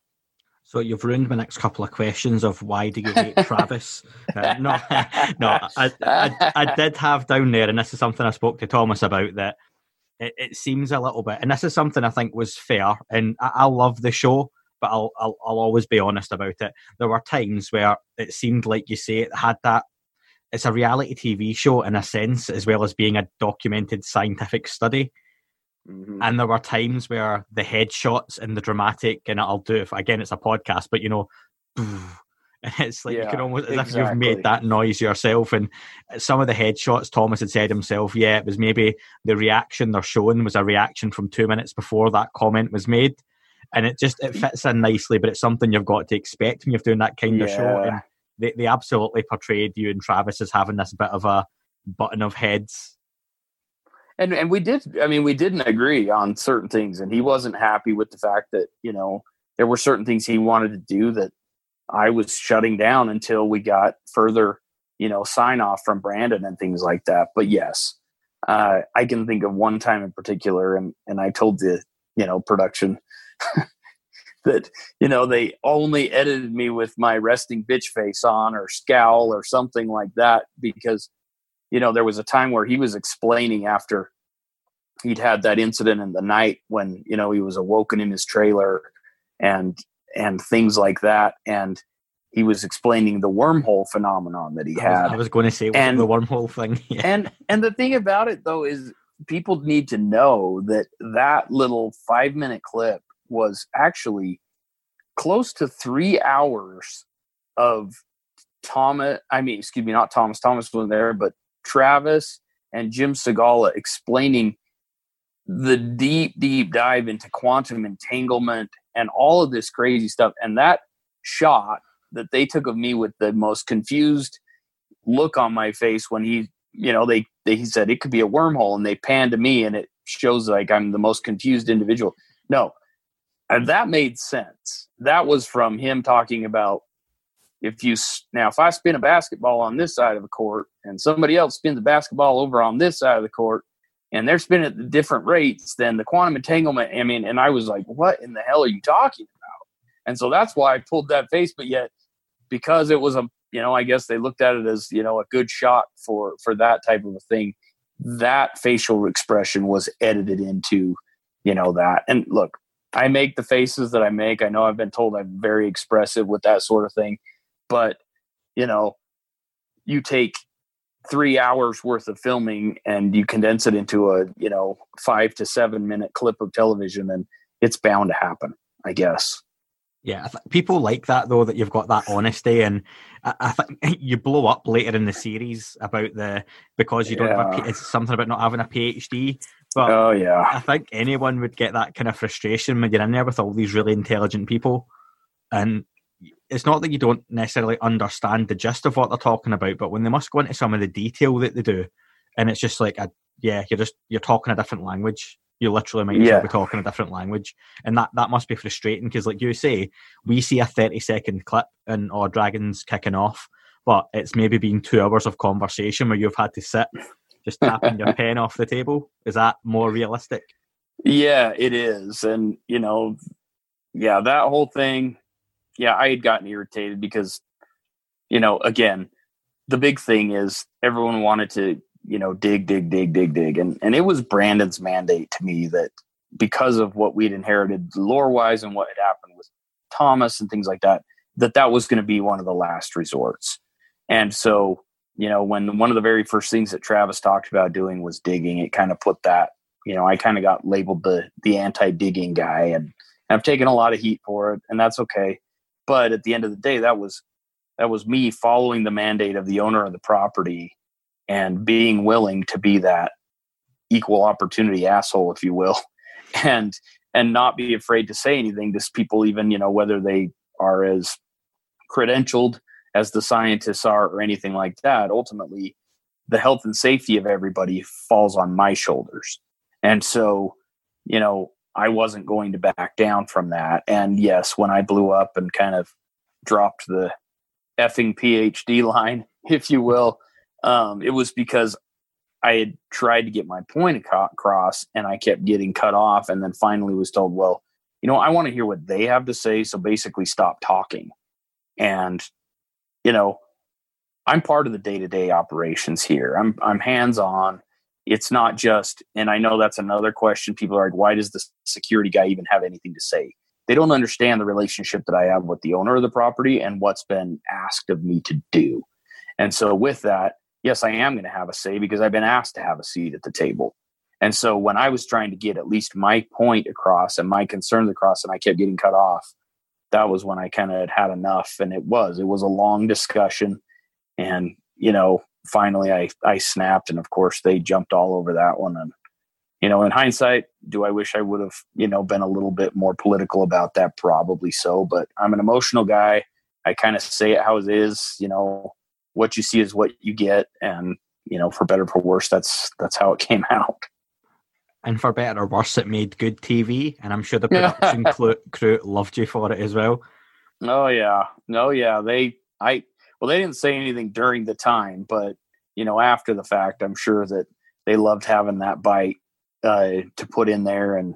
So you've ruined my next couple of questions of why do you hate Travis? Uh, no, no, I, I, I, did have down there, and this is something I spoke to Thomas about that. It, it seems a little bit, and this is something I think was fair, and I, I love the show, but I'll, I'll I'll always be honest about it. There were times where it seemed like you say it had that it's a reality TV show in a sense, as well as being a documented scientific study. Mm-hmm. And there were times where the headshots and the dramatic, and I'll do it again. It's a podcast, but you know, it's like yeah, you can almost as exactly. if you've made that noise yourself. And some of the headshots, Thomas had said himself, yeah, it was maybe the reaction they're showing was a reaction from two minutes before that comment was made, and it just it fits in nicely. But it's something you've got to expect when you're doing that kind yeah. of show. And they, they absolutely portrayed you and Travis as having this bit of a button of heads. And and we did I mean we didn't agree on certain things and he wasn't happy with the fact that, you know, there were certain things he wanted to do that I was shutting down until we got further, you know, sign off from Brandon and things like that. But yes, uh, I can think of one time in particular, and and I told the you know production that you know they only edited me with my resting bitch face on or scowl or something like that because you know there was a time where he was explaining after he'd had that incident in the night when you know he was awoken in his trailer and and things like that and he was explaining the wormhole phenomenon that he had. I was, going to say and, the wormhole thing. Yeah. And and the thing about it though is people need to know that that little 5 minute clip was actually close to three hours of Thomas. I mean, excuse me, not Thomas. Thomas wasn't there, but Travis and Jim Segala explaining the deep, deep dive into quantum entanglement and all of this crazy stuff. And that shot that they took of me with the most confused look on my face when he, you know, they, they he said it could be a wormhole, and they panned to me, and it shows like I'm the most confused individual. No, and that made sense. That was from him talking about if you now if I spin a basketball on this side of the court and somebody else spins the basketball over on this side of the court and they're spinning at different rates, then the quantum entanglement. I mean, and I was like, what in the hell are you talking about? And so that's why I pulled that face. But yet, because it was a you know I guess they looked at it as you know a good shot for for that type of a thing. That facial expression was edited into you know that. And look, I make the faces that I make. I know I've been told I'm very expressive with that sort of thing, but you know, you take three hours worth of filming and you condense it into a you know five to seven minute clip of television, and it's bound to happen. I guess. Yeah, th- people like that though that you've got that honesty, and I, I think you blow up later in the series about the because you don't have a it's something about not having a PhD. But oh yeah, I think anyone would get that kind of frustration when you're in there with all these really intelligent people, and it's not that you don't necessarily understand the gist of what they're talking about, but when they must go into some of the detail that they do, and it's just like a yeah, you're just you're talking a different language you literally might yeah. be talking a different language, and that that must be frustrating because, like you say, we see a thirty second clip and or dragons kicking off, but it's maybe been two hours of conversation where you've had to sit just tapping your pen off the table. Is that more realistic? Yeah, it is, and you know, yeah, that whole thing. Yeah, I had gotten irritated because, you know, again, the big thing is everyone wanted to you know, dig, dig, dig, dig, dig. And and it was Brandon's mandate to me that because of what we'd inherited lore wise and what had happened with Thomas and things like that, that that was going to be one of the last resorts. And so, you know, when one of the very first things that Travis talked about doing was digging, it kind of put that, you know, I kind of got labeled the the anti-digging guy and I've taken a lot of heat for it and that's okay. But at the end of the day, that was that was me following the mandate of the owner of the property and being willing to be that equal opportunity asshole if you will and and not be afraid to say anything. To people even you know whether they are as credentialed as the scientists are or anything like that ultimately the health and safety of everybody falls on my shoulders. And so you know i wasn't going to back down from that. And yes when i blew up and kind of dropped the effing phd line if you will um, it was because I had tried to get my point across and I kept getting cut off, and then finally was told, "Well, you know, I want to hear what they have to say, so basically stop talking." And you know, I'm part of the day to day operations here. I'm I'm hands on. It's not just, and I know that's another question. People are like, "Why does the security guy even have anything to say?" They don't understand the relationship that I have with the owner of the property and what's been asked of me to do. And so, with that, yes, I am going to have a say because I've been asked to have a seat at the table. And so when I was trying to get at least my point across and my concerns across, and I kept getting cut off, that was when I kind of had had enough. And it was, it was a long discussion. And, you know, finally I, I snapped. And of course, they jumped all over that one. And, you know, in hindsight, do I wish I would have, you know, been a little bit more political about that? Probably so. But I'm an emotional guy. I kind of say it how it is, you know, what you see is what you get. And you know for better for worse that's that's how it came out. And for better or worse it made good tv and i'm sure the production crew, crew loved you for it as well. Oh yeah. No yeah. They i well they didn't say anything during the time but you know after the fact i'm sure that they loved having that bite uh, to put in there. And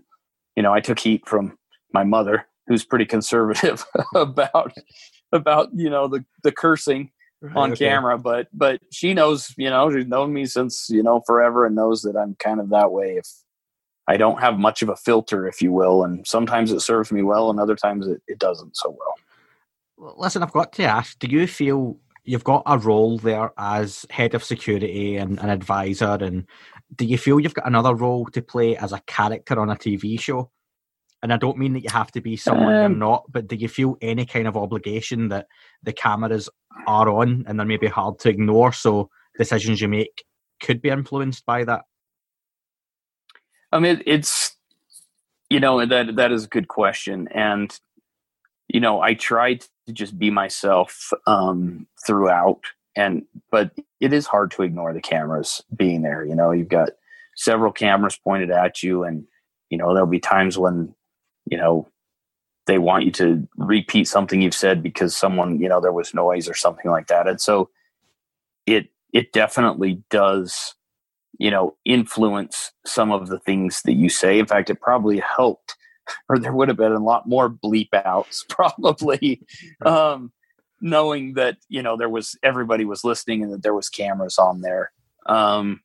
you know i took heat from my mother who's pretty conservative about about you know the the cursing right, on okay. camera, but but she knows, you know, she's known me since you know forever and knows that I'm kind of that way. If I don't have much of a filter, if you will, and sometimes it serves me well, and other times it, it doesn't so well. Listen, I've got to ask: Do you feel you've got a role there as head of security and an advisor, and do you feel you've got another role to play as a character on a TV show? And I don't mean that you have to be someone um, you're not, but do you feel any kind of obligation that the cameras are on and they're maybe hard to ignore, so decisions you make could be influenced by that? I mean, it's you know that that is a good question, and you know I tried to just be myself um, throughout, and but it is hard to ignore the cameras being there. You know, you've got several cameras pointed at you, and you know there'll be times when you know they want you to repeat something you've said because someone you know there was noise or something like that. And so it it definitely does you know influence some of the things that you say. In fact it probably helped or there would have been a lot more bleep outs probably um knowing that you know there was everybody was listening and that there was cameras on there. Um,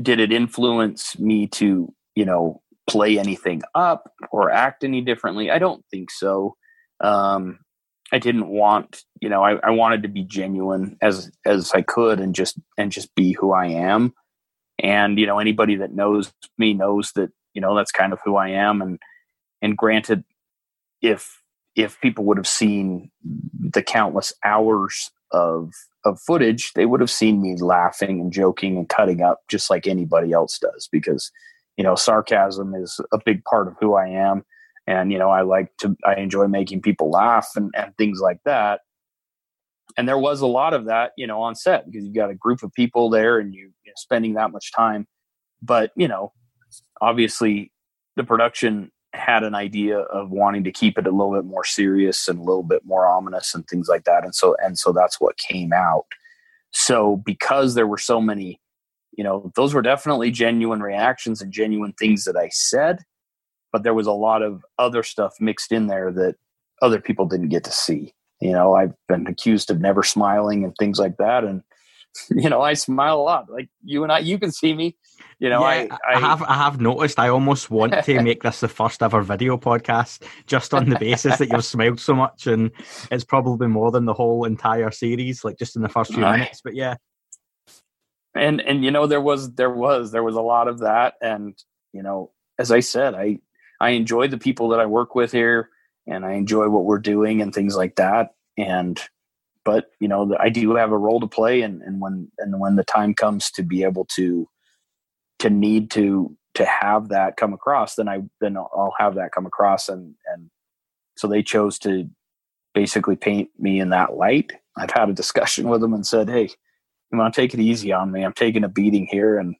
did it influence me to you know play anything up or act any differently? I don't think so. Um, I didn't want, you know, I, I wanted to be genuine as as I could and just and just be who I am. And you know, anybody that knows me knows that you know that's kind of who I am. And and granted, if if people would have seen the countless hours of of footage, they would have seen me laughing and joking and cutting up just like anybody else does because you know sarcasm is a big part of who I am. And you know i like to i enjoy making people laugh and, and things like that. And there was a lot of that you know on set because you've got a group of people there and you, are spending that much time. But you know obviously the production had an idea of wanting to keep it a little bit more serious and a little bit more ominous and things like that. And so and so that's what came out. So because there were so many you know those were definitely genuine reactions and genuine things that i said but there was a lot of other stuff mixed in there that other people didn't get to see. You know, I've been accused of never smiling and things like that. And, you know, I smile a lot. Like you and I, you can see me. You know, yeah, I, I, I, have I have noticed. I almost want to make this the first ever video podcast, just on the basis that you've smiled so much, and it's probably more than the whole entire series, like just in the first few minutes. But yeah, and and you know, there was there was there was a lot of that, and you know, as I said, I I enjoy the people that I work with here and I enjoy what we're doing and things like that. And, but you know, I do have a role to play and, and when, and when the time comes to be able to, to need to, to have that come across, then I, then I'll have that come across. And, and so they chose to basically paint me in that light. I've had a discussion with them and said, Hey, you want to take it easy on me. I'm taking a beating here. And,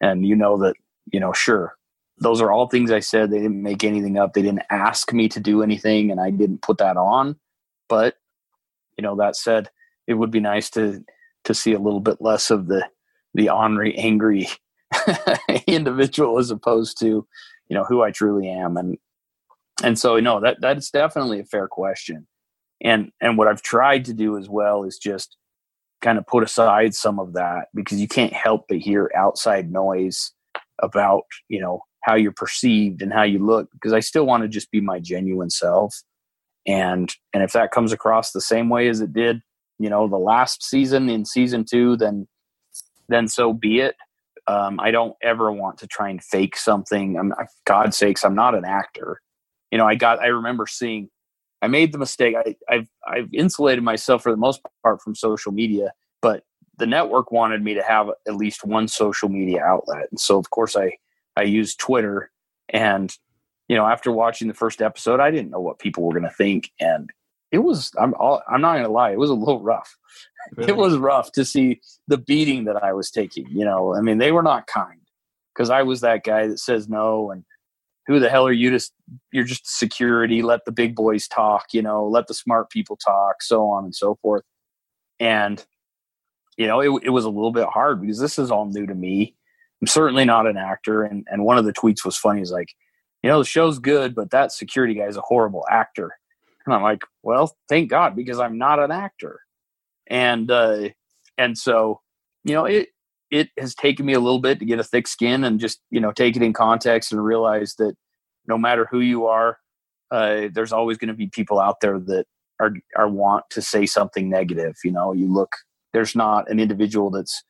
and you know that, you know, sure, those are all things I said. They didn't make anything up. They didn't ask me to do anything, and I mm-hmm. didn't put that on. But you know, that said, it would be nice to to see a little bit less of the the ornery, angry individual as opposed to you know who I truly am. And and so you know that that's definitely a fair question. And and what I've tried to do as well is just kind of put aside some of that because you can't help but hear outside noise about you know how you're perceived and how you look because I still want to just be my genuine self. And and if that comes across the same way as it did, you know, the last season in season two, then then so be it. Um, I don't ever want to try and fake something. I'm, God's sakes, I'm not an actor. You know, I got. I remember seeing. I made the mistake. I, I've I've insulated myself for the most part from social media, but the network wanted me to have at least one social media outlet, and so of course I I used Twitter. And, you know, after watching the first episode, I didn't know what people were going to think. And it was, I'm, all, I'm not going to lie, it was a little rough. Really? It was rough to see the beating that I was taking. You know, I mean, they were not kind because I was that guy that says no. And who the hell are you to, you're just security. Let the big boys talk, you know, let the smart people talk, so on and so forth. And, you know, it, it was a little bit hard because this is all new to me I'm certainly not an actor. And, and one of the tweets was funny. Is like, you know, the show's good, but that security guy is a horrible actor. And I'm like, well, thank God, because I'm not an actor. And, uh, and so, you know, it, it has taken me a little bit to get a thick skin and just, you know, take it in context and realize that no matter who you are, uh, there's always going to be people out there that are, are want to say something negative. You know, you look, there's not an individual that's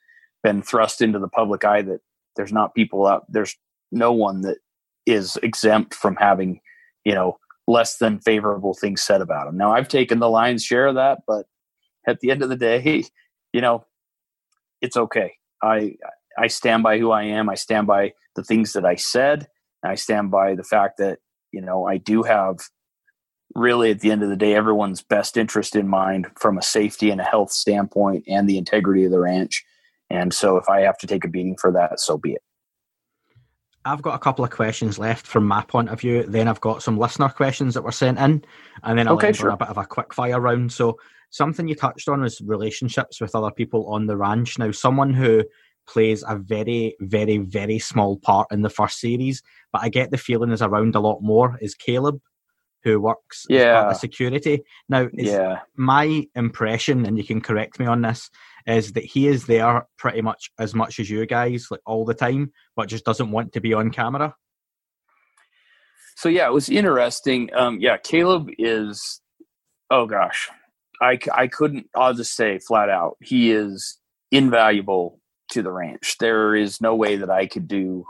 been thrust into the public eye that there's not people out there's no one that is exempt from having you know less than favorable things said about them. now i've taken the lion's share of that but at the end of the day you know it's okay i i stand by who i am i stand by the things that i said i stand by the fact that you know i do have really at the end of the day everyone's best interest in mind from a safety and a health standpoint and the integrity of the ranch and so if I have to take a beating for that, so be it. I've got a couple of questions left from my point of view. Then I've got some listener questions that were sent in, and then I'll okay, sure. a bit of a quick fire round. So something you touched on is relationships with other people on the ranch. Now, someone who plays a very, very, very small part in the first series, but I get the feeling is around a lot more is Caleb, who works yeah. as security. Now, yeah. my impression, and you can correct me on this, is that he is there pretty much as much as you guys, like all the time, but just doesn't want to be on camera. So yeah, it was interesting. Um, yeah, Caleb is. Oh gosh, I I couldn't. I'll just say flat out, he is invaluable to the ranch. There is no way that I could do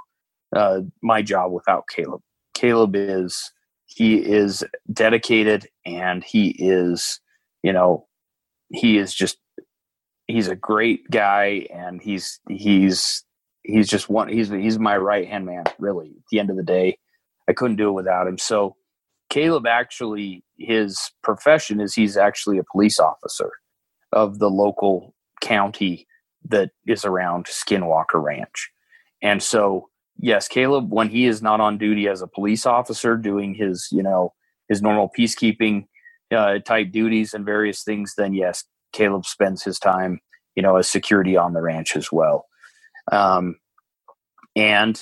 uh, my job without Caleb. Caleb is he is dedicated and he is you know he is just he's a great guy and he's he's he's just one he's he's my right hand man really at the end of the day i couldn't do it without him so caleb actually his profession is he's actually a police officer of the local county that is around skinwalker ranch and so yes caleb when he is not on duty as a police officer doing his you know his normal peacekeeping uh, type duties and various things then yes Caleb spends his time, you know, as security on the ranch as well. Um, and,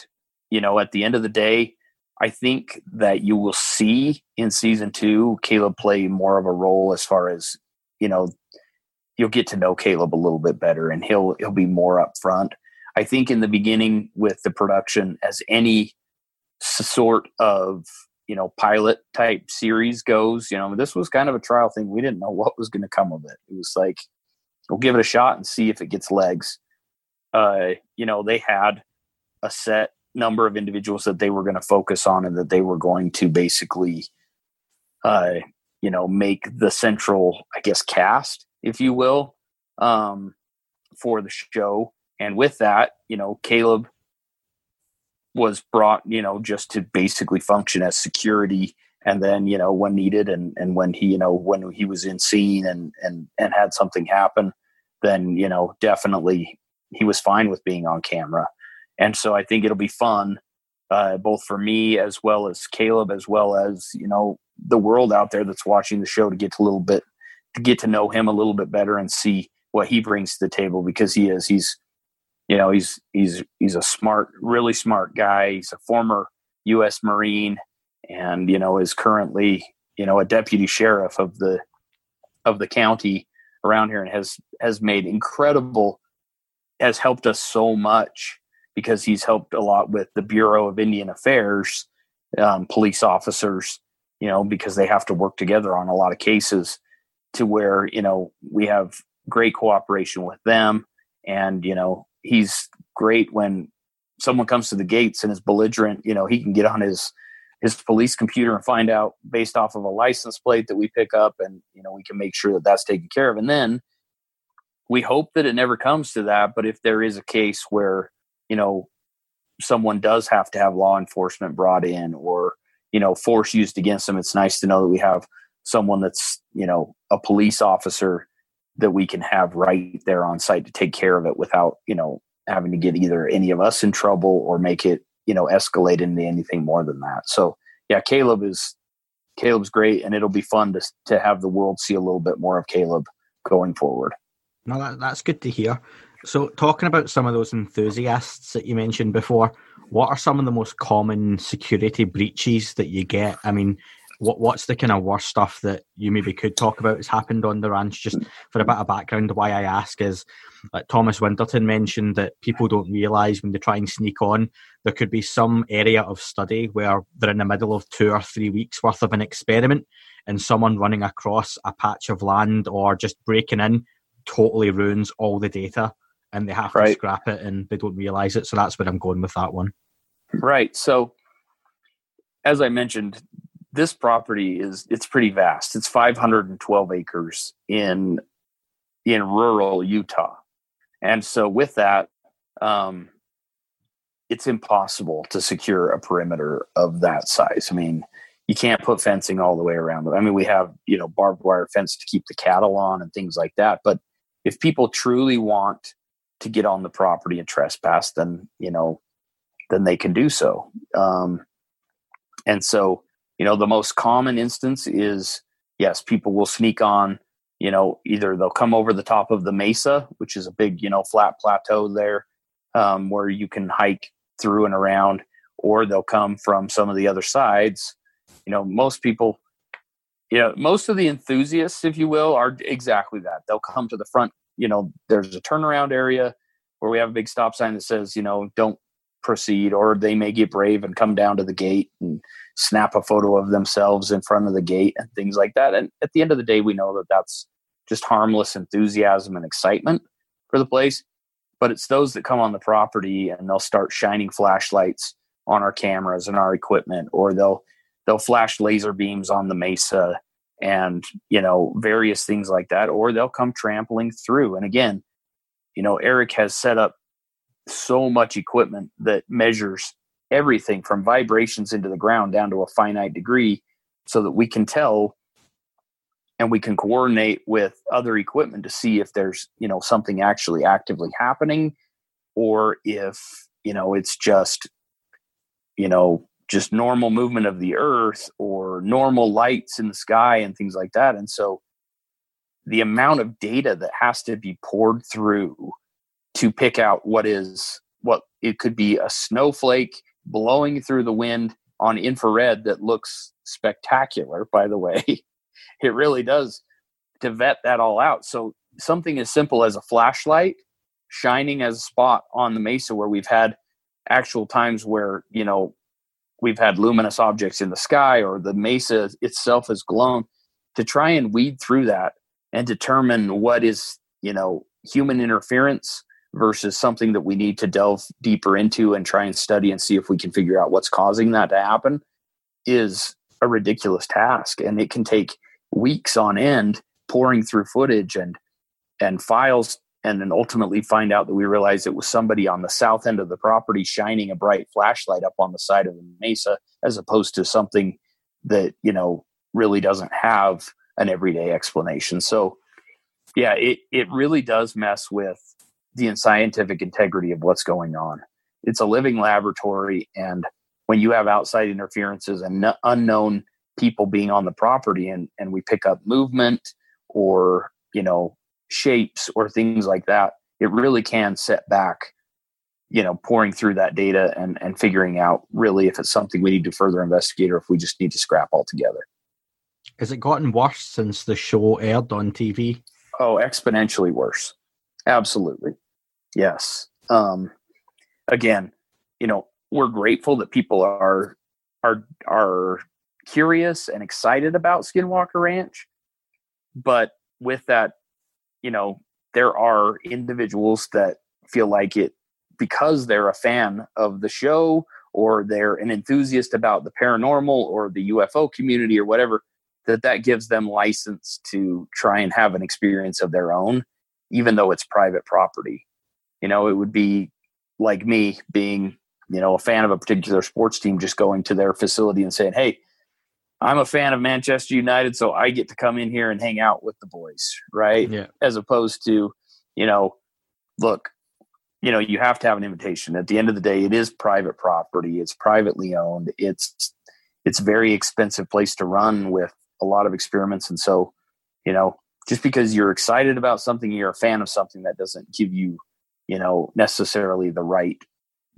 you know, at the end of the day, I think that you will see in season two Caleb play more of a role as far as, you know, you'll get to know Caleb a little bit better and he'll he'll be more upfront. I think in the beginning with the production, as any sort of you know pilot type series goes you know this was kind of a trial thing. We didn't know what was going to come of it. It was like we'll give it a shot and see if it gets legs. Uh you know they had a set number of individuals that they were going to focus on and that they were going to basically uh you know make the central i guess cast if you will um for the show and with that you know caleb was brought, you know, just to basically function as security. And then, you know, when needed and, and when he, you know, when he was in scene and, and, and had something happen, then, you know, definitely he was fine with being on camera. And so I think it'll be fun, uh, both for me as well as Caleb, as well as, you know, the world out there that's watching the show to get to a little bit, to get to know him a little bit better and see what he brings to the table because he is, he's, you know he's he's he's a smart really smart guy. He's a former us marine and you know is currently you know a deputy sheriff of the of the county around here and has has made incredible has helped us so much because he's helped a lot with the bureau of indian affairs um, police officers you know because they have to work together on a lot of cases to where you know we have great cooperation with them and you know he's great when someone comes to the gates and is belligerent. You know, he can get on his his police computer and find out based off of a license plate that we pick up, and you know, we can make sure that that's taken care of. And then we hope that it never comes to that. But if there is a case where you know someone does have to have law enforcement brought in or you know force used against them, it's nice to know that we have someone that's you know a police officer that we can have right there on site to take care of it without you know having to get either any of us in trouble or make it you know escalate into anything more than that. So yeah caleb is caleb's great and it'll be fun to to have the world see a little bit more of caleb going forward. No that, that's good to hear so talking about some of those enthusiasts that you mentioned before what are some of the most common security breaches that you get i mean what what's the kind of worst stuff that you maybe could talk about has happened on the ranch? Just for a bit of background, why I ask is like Thomas Winterton mentioned that people don't realise when they try and sneak on, there could be some area of study where they're in the middle of two or three weeks worth of an experiment, and someone running across a patch of land or just breaking in totally ruins all the data, and they have right. to scrap it, and they don't realise it. So that's where I'm going with that one. Right. So as I mentioned, this property is it's pretty vast. It's 512 acres in in rural Utah, and so with that, um, it's impossible to secure a perimeter of that size. I mean, you can't put fencing all the way around it. I mean, we have you know barbed wire fence to keep the cattle on and things like that. But if people truly want to get on the property and trespass, then you know, then they can do so. Um, and so you know the most common instance is yes people will sneak on you know either they'll come over the top of the mesa which is a big you know flat plateau there um, where you can hike through and around or they'll come from some of the other sides you know most people you know, most of the enthusiasts, if you will, are exactly that. They'll come to the front. You know, there's a turnaround area where we have a big stop sign that says, you know, don't proceed, or they may get brave and come down to the gate and snap a photo of themselves in front of the gate and things like that. And at the end of the day, we know that that's just harmless enthusiasm and excitement for the place. But it's those that come on the property and they'll start shining flashlights on our cameras and our equipment, or they'll they'll flash laser beams on the mesa and you know various things like that, or they'll come trampling through. And again, you know, Eric has set up so much equipment that measures everything from vibrations into the ground down to a finite degree so that we can tell and we can coordinate with other equipment to see if there's you know something actually actively happening or if you know it's just you know just normal movement of the earth or normal lights in the sky and things like that. And so the amount of data that has to be pored through to pick out what is what it could be a snowflake blowing through the wind on infrared that looks spectacular by the way it really does to vet that all out. So something as simple as a flashlight shining as a spot on the mesa where we've had actual times where you know we've had luminous objects in the sky or the mesa itself has glown to try and weed through that and determine what is you know human interference versus something that we need to delve deeper into and try and study and see if we can figure out what's causing that to happen is a ridiculous task. And it can take weeks on end poring through footage and and files and then ultimately find out that we realized it was somebody on the south end of the property shining a bright flashlight up on the side of the mesa as opposed to something that you know really doesn't have an everyday explanation so yeah it it really does mess with the scientific integrity of what's going on. It's a living laboratory, and when you have outside interferences and unknown people being on the property, and and we pick up movement or you know shapes or things like that, it really can set back you know poring through that data and and figuring out really if it's something we need to further investigate or if we just need to scrap altogether. Has it gotten worse since the show aired on tv oh exponentially worse. Absolutely. Yes. Um, again, you know, we're grateful that people are are are curious and excited about Skinwalker Ranch, but with that, you know, there are individuals that feel like it because they're a fan of the show or they're an enthusiast about the paranormal or the UFO community or whatever that that gives them license to try and have an experience of their own even though it's private property. You know, it would be like me being, you know, a fan of a particular sports team, just going to their facility and saying, Hey, I'm a fan of Manchester United, so I get to come in here and hang out with the boys, right? Yeah. As opposed to, you know, look, you know, you have to have an invitation. At the end of the day, it is private property. It's privately owned. It's it's very expensive place to run with a lot of experiments. And so, you know, just because you're excited about something, you're a fan of something that doesn't give you you know necessarily the right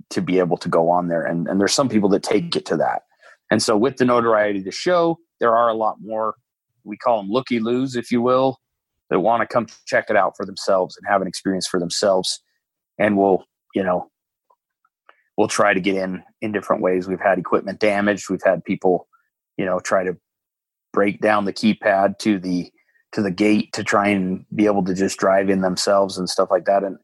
to be able to go on there and and there's some people that take mm. it to that and so with the notoriety of the show there are a lot more we call them looky loos if you will that want to come check it out for themselves and have an experience for themselves. And we'll you know we'll try to get in in different ways. We've had equipment damaged. We've had people you know try to break down the keypad to the to the gate to try and be able to just drive in themselves and stuff like that. And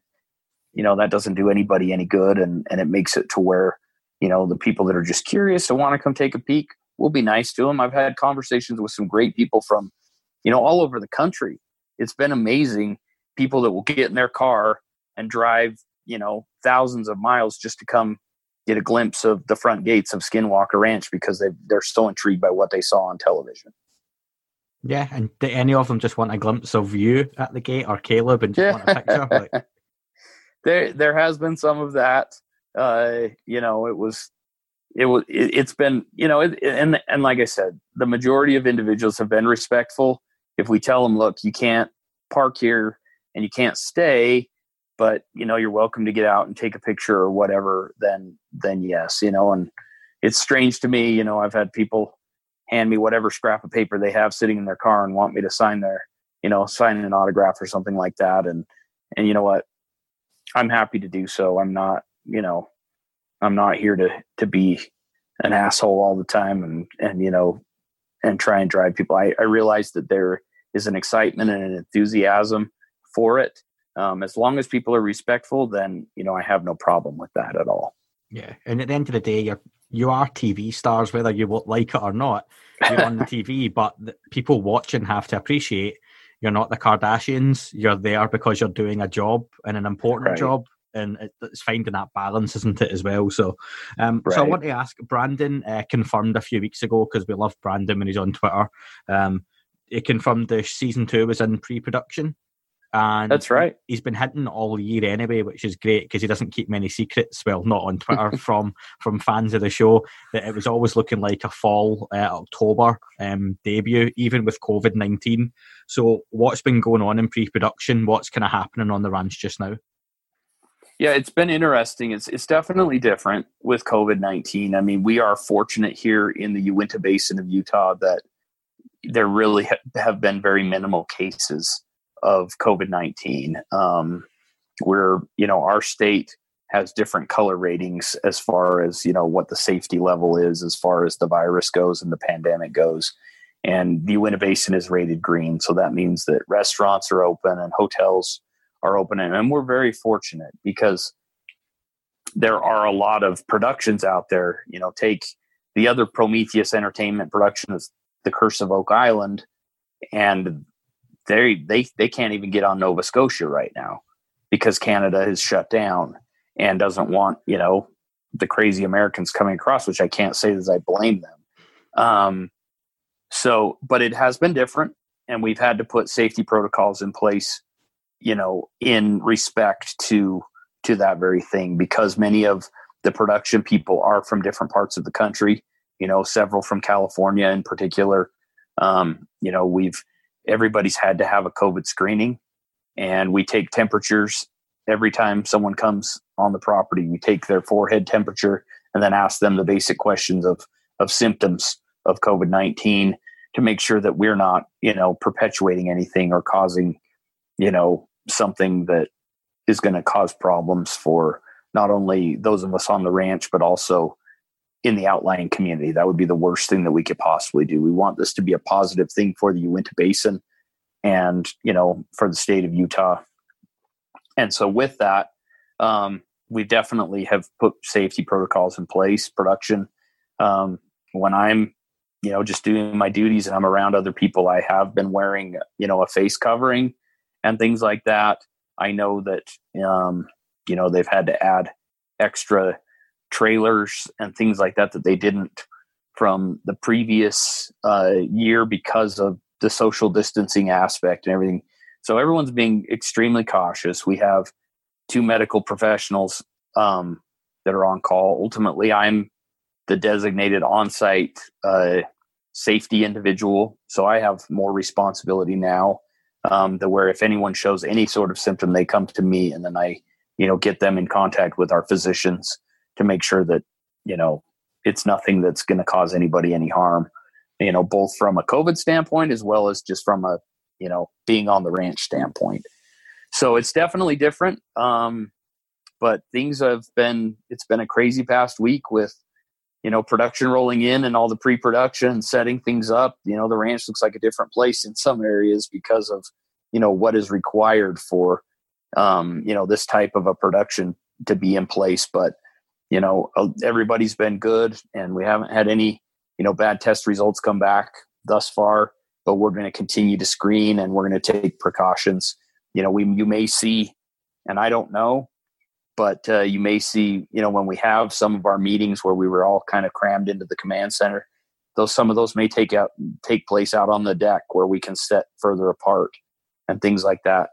you know that doesn't do anybody any good and and it makes it to where you know the people that are just curious and want to come take a peek we'll be nice to them i've had conversations with some great people from you know all over the country it's been amazing people that will get in their car and drive you know thousands of miles just to come get a glimpse of the front gates of skinwalker ranch because they they're so intrigued by what they saw on television yeah and do any of them just want a glimpse of you at the gate or caleb and just yeah. want a picture like there there has been some of that. Uh, you know, it was it was it, has been you know it, and and like I said, the majority of individuals have been respectful. If we tell them, look, you can't park here and you can't stay, but you know you're welcome to get out and take a picture or whatever, then then yes, you know. And it's strange to me, you know, I've had people hand me whatever scrap of paper they have sitting in their car and want me to sign their, you know, sign an autograph or something like that. And, and you know what? I'm happy to do so. I'm not, you know, I'm not here to, to be an asshole all the time and, and, you know, and try and drive people. I, I realize that there is an excitement and an enthusiasm for it. Um, as long as people are respectful, then, you know, I have no problem with that at all. Yeah. And at the end of the day, you're, you are TV stars, whether you like it or not. You're on the TV, but the people watching have to appreciate you're not the Kardashians. You're there because you're doing a job and an important right. job, and it's finding that balance, isn't it, as well? So, um, right. so I want to ask Brandon uh, confirmed a few weeks ago because we love Brandon when he's on Twitter. Um, he confirmed the season two was in pre-production. And that's right. He's been hinting all year anyway, which is great because he doesn't keep many secrets. Well, not on Twitter from from fans of the show. That it was always looking like a fall uh, October um, debut, even with COVID nineteen. So, what's been going on in pre production? What's kind of happening on the ranch just now? Yeah, it's been interesting. It's it's definitely different with COVID nineteen. I mean, we are fortunate here in the Uinta Basin of Utah that there really ha- have been very minimal cases of COVID 19. Um, we're, you know, our state has different color ratings as far as, you know, what the safety level is as far as the virus goes and the pandemic goes. And the Uinta Basin is rated green. So that means that restaurants are open and hotels are open. And we're very fortunate because there are a lot of productions out there. You know, take the other Prometheus Entertainment production The Curse of Oak Island. And they they they can't even get on Nova Scotia right now because Canada is shut down and doesn't want you know the crazy Americans coming across, which I can't say that I blame them. Um, so, but it has been different, and we've had to put safety protocols in place, you know, in respect to to that very thing because many of the production people are from different parts of the country. You know, several from California in particular. Um, you know, we've everybody's had to have a COVID screening, and we take temperatures every time someone comes on the property. We take their forehead temperature and then ask them the basic questions of of symptoms of COVID nineteen to make sure that we're not, you know, perpetuating anything or causing, you know, something that is going to cause problems for not only those of us on the ranch, but also in the outlying community. That would be the worst thing that we could possibly do. We want this to be a positive thing for the Uinta Basin and, you know, for the state of Utah. And so with that, um, we definitely have put safety protocols in place, production. Um, when I'm, you know, just doing my duties and I'm around other people, I have been wearing, you know, a face covering and things like that. I know that, um, you know, they've had to add extra trailers and things like that that they didn't from the previous uh, year because of the social distancing aspect and everything. So everyone's being extremely cautious. We have two medical professionals um, that are on call. Ultimately, I'm the designated on-site uh, safety individual, so I have more responsibility now. Um, that where if anyone shows any sort of symptom, they come to me, and then I, you know, get them in contact with our physicians to make sure that you know it's nothing that's going to cause anybody any harm you know both from a covid standpoint as well as just from a you know being on the ranch standpoint. So it's definitely different um but things have been it's been a crazy past week with you know production rolling in and all the pre-production setting things up you know the ranch looks like a different place in some areas because of you know what is required for um you know this type of a production to be in place. But you know uh, everybody's been good and we haven't had any you know bad test results come back thus far but we're going to continue to screen and we're going to take precautions. You know we you may see and i don't know but uh, you may see you know when we have some of our meetings where we were all kind of crammed into the command center those some of those may take out take place out on the deck where we can set further apart and things like that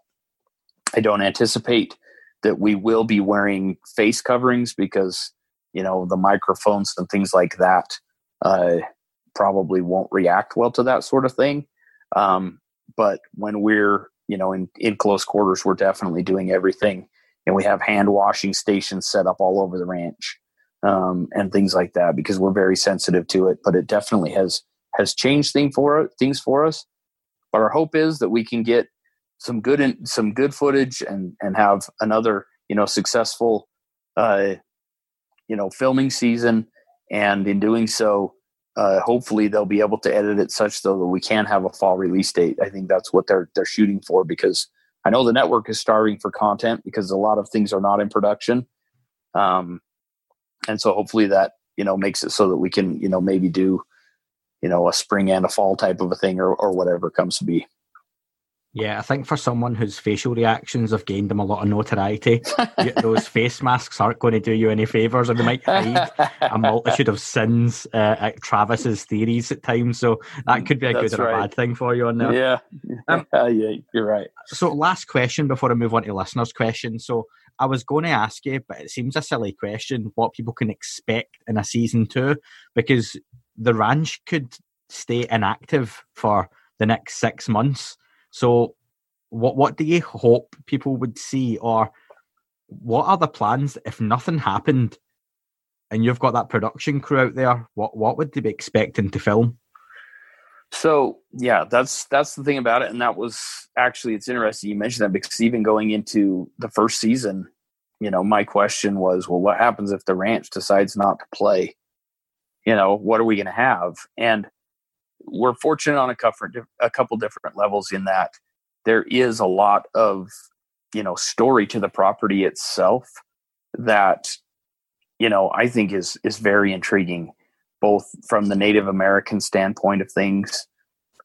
i don't anticipate that we will be wearing face coverings because you know the microphones and things like that uh, probably won't react well to that sort of thing. Um, but when we're you know in in close quarters, we're definitely doing everything, and we have hand washing stations set up all over the ranch um, and things like that because we're very sensitive to it. But it definitely has has changed thing for things for us. But our hope is that we can get some good in, some good footage and and have another you know successful uh, you know filming season. And in doing so, uh, hopefully they'll be able to edit it such though that we can have a fall release date. I think that's what they're they're shooting for because I know the network is starving for content because a lot of things are not in production. Um, and so hopefully that you know makes it so that we can you know maybe do you know a spring and a fall type of a thing or or whatever comes to be. Yeah, I think for someone whose facial reactions have gained them a lot of notoriety, those face masks aren't going to do you any favors, and they might hide a multitude of sins uh, at Travis's theories at times. So that could be a That's good right. or a bad thing for you on there. Yeah, um, yeah, you're right. So, last question before I move on to listeners' questions. So, I was going to ask you, but it seems a silly question: what people can expect in a season two, because the ranch could stay inactive for the next six months so, what what do you hope people would see, or what are the plans if nothing happened, and you've got that production crew out there? What what would they be expecting to film? So yeah, that's that's the thing about it, and that was actually it's interesting you mentioned that because even going into the first season, you know, my question was, well, what happens if the ranch decides not to play? You know, what are we going to have? And we're fortunate on a couple a couple different levels in that there is a lot of you know story to the property itself that you know I think is is very intriguing both from the Native American standpoint of things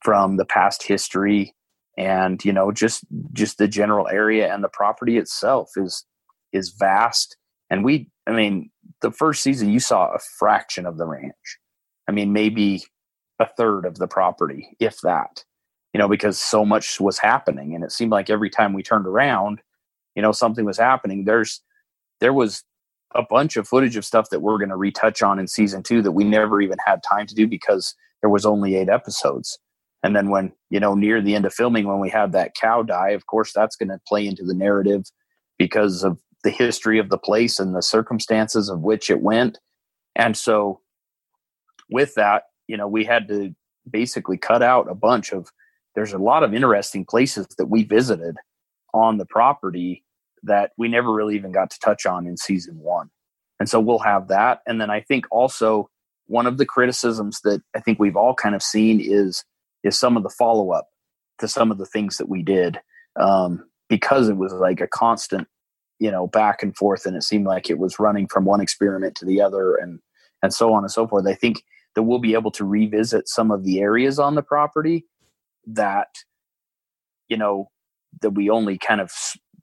from the past history and you know just just the general area and the property itself is is vast. And we I mean the first season you saw a fraction of the ranch. I mean maybe a third of the property, if that, you know, because so much was happening. And it seemed like every time we turned around, you know, something was happening. There's, there was a bunch of footage of stuff that we're going to retouch on in season two that we never even had time to do because there was only eight episodes. And then when, you know, near the end of filming, when we had that cow die, of course, that's going to play into the narrative because of the history of the place and the circumstances of which it went. And so with that, you know, we had to basically cut out a bunch of there's a lot of interesting places that we visited on the property that we never really even got to touch on in season one. And so we'll have that. And then I think also one of the criticisms that I think we've all kind of seen is is some of the follow up to some of the things that we did um, because it was like a constant, you know, back and forth, and it seemed like it was running from one experiment to the other, and and so on and so forth. I think that we'll be able to revisit some of the areas on the property that you know that we only kind of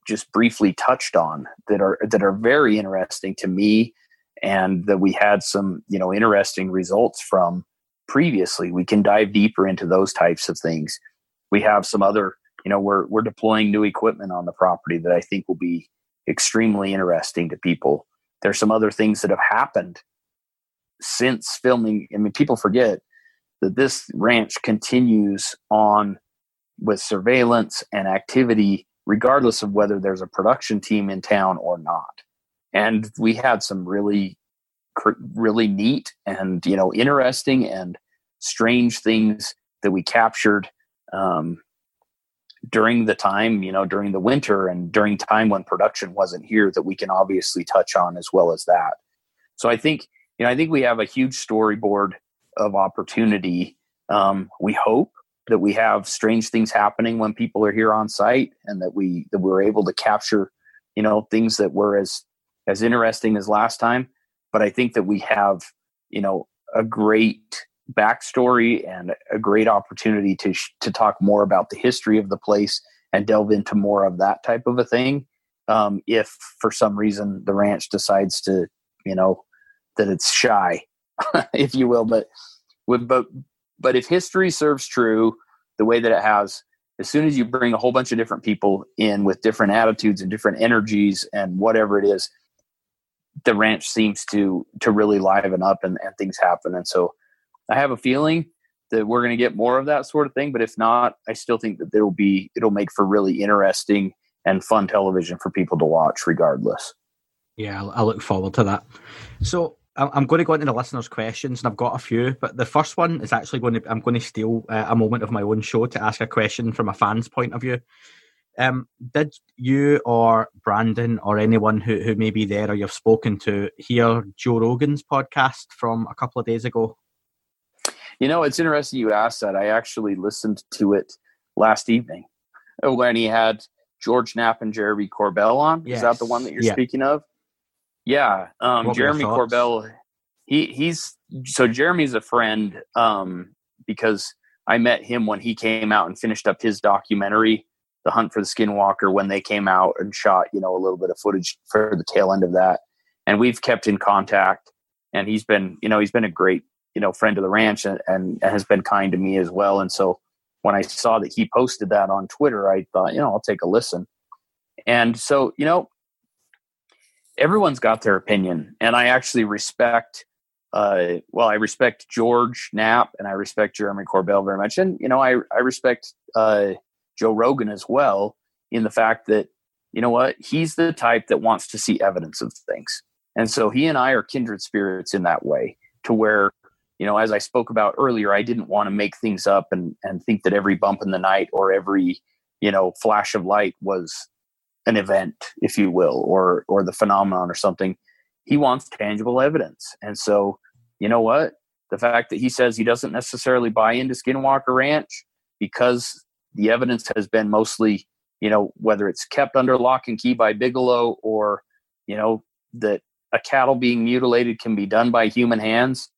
just briefly touched on that are that are very interesting to me and that we had some you know interesting results from previously. We can dive deeper into those types of things. We have some other you know we're we're deploying new equipment on the property that i think will be extremely interesting to people. There's some other things that have happened since filming. I mean, people forget that this ranch continues on with surveillance and activity, regardless of whether there's a production team in town or not. And we had some really, really neat and you know interesting and strange things that we captured um, during the time, you know, during the winter and during time when production wasn't here that we can obviously touch on as well as that. So I think you know, I think we have a huge storyboard of opportunity. Um, we hope that we have strange things happening when people are here on site, and that we that we're able to capture, you know, things that were as as interesting as last time. But I think that we have, you know, a great backstory and a great opportunity to sh- to talk more about the history of the place and delve into more of that type of a thing. Um, if for some reason the ranch decides to, you know, that it's shy, if you will. But but but if history serves true the way that it has, as soon as you bring a whole bunch of different people in with different attitudes and different energies and whatever it is, the ranch seems to to really liven up and, and things happen. And so I have a feeling that we're going to get more of that sort of thing. But if not, I still think that will be it'll make for really interesting and fun television for people to watch regardless. Yeah, I look forward to that. So I'm going to go into the listeners' questions, and I've got a few. But the first one is actually going to I'm going to steal uh, a moment of my own show to ask a question from a fan's point of view. Um, did you or Brandon or anyone who, who may be there or you've spoken to hear Joe Rogan's podcast from a couple of days ago? You know, it's interesting you asked that. I actually listened to it last evening when he had George Knapp and Jeremy Corbell on. Yes. Is that the one that you're yeah. speaking of? Yeah, um, Jeremy Corbell. He he's so Jeremy's a friend um, because I met him when he came out and finished up his documentary, The Hunt for the Skinwalker, when they came out and shot you know a little bit of footage for the tail end of that, and we've kept in contact. And he's been you know he's been a great you know friend of the ranch and, and, and has been kind to me as well. And so when I saw that he posted that on Twitter, I thought you know I'll take a listen. And so you know everyone's got their opinion, and I actually respect. Uh, well, I respect George Knapp and I respect Jeremy Corbell very much, and you know, I I respect uh, Joe Rogan as well in the fact that you know what he's the type that wants to see evidence of things, and so he and I are kindred spirits in that way. To where you know, as I spoke about earlier, I didn't want to make things up and and think that every bump in the night or every you know flash of light was an event, if you will, or or the phenomenon or something. He wants tangible evidence. And so, you know what? The fact that he says he doesn't necessarily buy into Skinwalker Ranch because the evidence has been mostly, you know, whether it's kept under lock and key by Bigelow or, you know, that a cattle being mutilated can be done by human hands.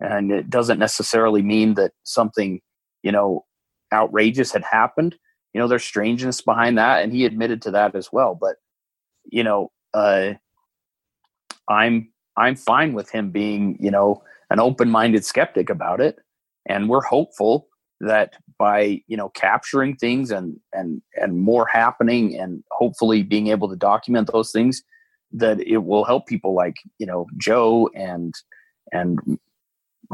And it doesn't necessarily mean that something, you know, outrageous had happened you know there's strangeness behind that and he admitted to that as well but you know uh i'm i'm fine with him being you know an open-minded skeptic about it and we're hopeful that by you know capturing things and and and more happening and hopefully being able to document those things that it will help people like you know joe and and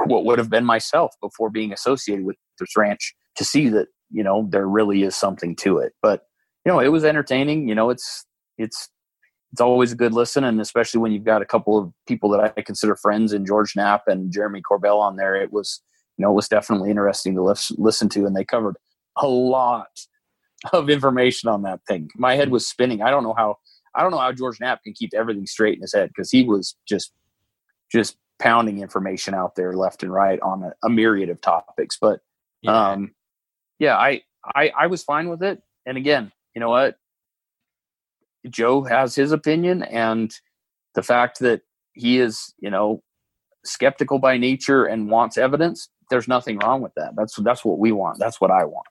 what would have been myself before being associated with this ranch to see that you know there really is something to it. But you know it was entertaining. You know it's it's it's always a good listen and especially when you've got a couple of people that i consider friends in george knapp and jeremy corbell on there it was you know it was definitely interesting to listen to and they covered a lot of information on that thing. My head was spinning. I don't know how i don't know how george knapp can keep everything straight in his head because he was just just pounding information out there left and right on a, a myriad of topics. But yeah. um yeah, I, I I was fine with it. And again, you know what? Joe has his opinion, and the fact that he is, you know, skeptical by nature and wants evidence, there's nothing wrong with that. That's that's what we want. That's what I want.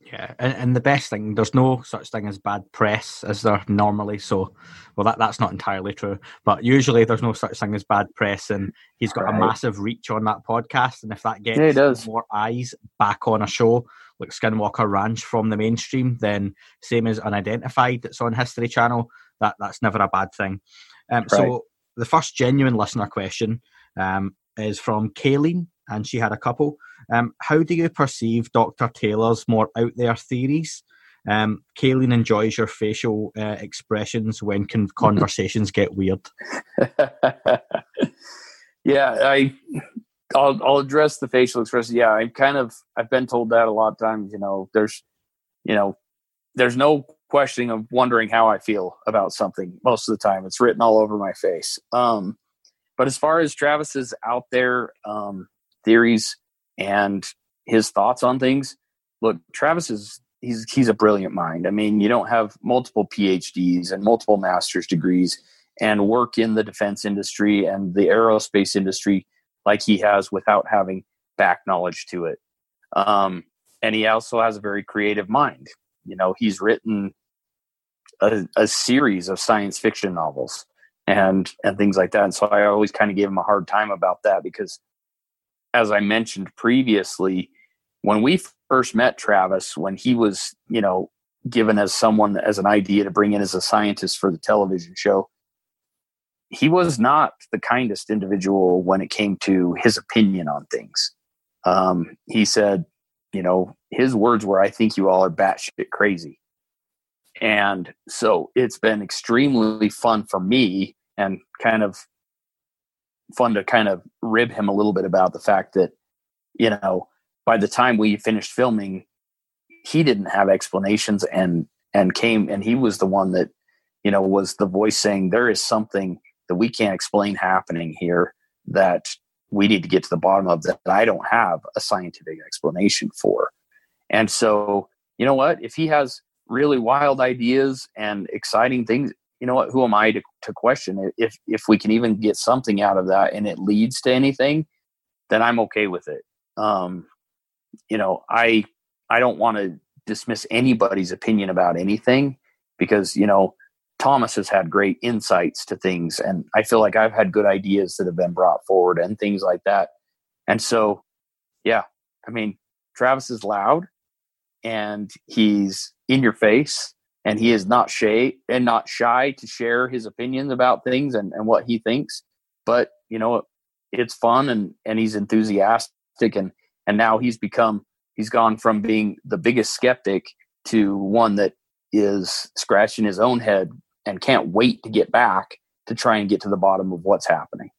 Yeah, and, and the best thing, there's no such thing as bad press as there normally. So, well, that that's not entirely true, but usually there's no such thing as bad press, and he's got right. a massive reach on that podcast. And if that gets yeah, more eyes back on a show like Skinwalker Ranch from the mainstream, then same as Unidentified that's on History Channel, that that's never a bad thing. Um, right. So the first genuine listener question um, is from Kayleen, and she had a couple. Um, how do you perceive Dr. Taylor's more out there theories? Um, Kayleen enjoys your facial uh, expressions when con- conversations get weird. yeah, I, I'll, I'll address the facial expression. Yeah, I kind of I've been told that a lot of times. You know, there's, you know, there's no questioning of wondering how I feel about something most of the time. It's written all over my face. Um, but as far as Travis's out there um, theories, and his thoughts on things. Look, Travis is he's he's a brilliant mind. I mean, you don't have multiple PhDs and multiple master's degrees and work in the defense industry and the aerospace industry like he has without having back knowledge to it. Um, and he also has a very creative mind. You know, he's written a, a series of science fiction novels and and things like that. And so I always kind of gave him a hard time about that because as I mentioned previously, when we first met Travis, when he was, you know, given as someone as an idea to bring in as a scientist for the television show, he was not the kindest individual when it came to his opinion on things. Um, he said, you know, his words were, I think you all are batshit crazy. And so it's been extremely fun for me and kind of fun to kind of rib him a little bit about the fact that you know by the time we finished filming he didn't have explanations and and came and he was the one that you know was the voice saying there is something that we can't explain happening here that we need to get to the bottom of that I don't have a scientific explanation for. And so, you know what? If he has really wild ideas and exciting things, you know what? Who am I to, to question it? If if we can even get something out of that and it leads to anything, then I'm okay with it. Um, you know, I I don't want to dismiss anybody's opinion about anything because you know Thomas has had great insights to things, and I feel like I've had good ideas that have been brought forward and things like that. And so, yeah, I mean, Travis is loud and he's in your face and he is not shy and not shy to share his opinions about things and, and what he thinks. But, you know, it's fun and, and he's enthusiastic and, and now he's become, he's gone from being the biggest skeptic to one that is scratching his own head and can't wait to get back to try and get to the bottom of what's happening.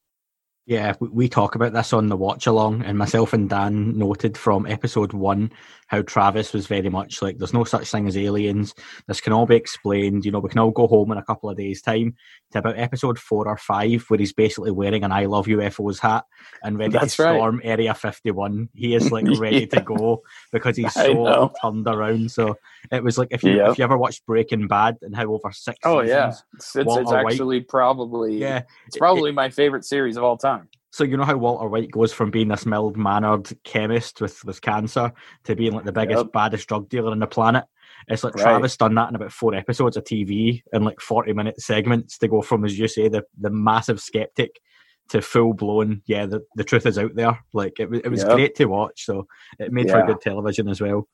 Yeah, we talk about this on the watch along, and myself and Dan noted from episode one how Travis was very much like, "There's no such thing as aliens. This can all be explained. You know, we can all go home in a couple of days' time." To about episode four or five, where he's basically wearing an "I love UFOs" hat and ready That's to storm right. Area 51. He is like ready yeah. to go because he's so turned around. So it was like if you yep. if you ever watched Breaking Bad and how over six. Oh yeah, it's, it's, it's actually White, probably yeah, it's probably it, my favorite series of all time. So you know how Walter White goes from being this mild mannered chemist with, with cancer to being like the biggest, yep. baddest drug dealer on the planet. It's like right. Travis done that in about four episodes of TV in like forty minute segments to go from, as you say, the the massive skeptic to full blown. Yeah, the, the truth is out there. Like it, it was yep. great to watch. So it made yeah. for good television as well.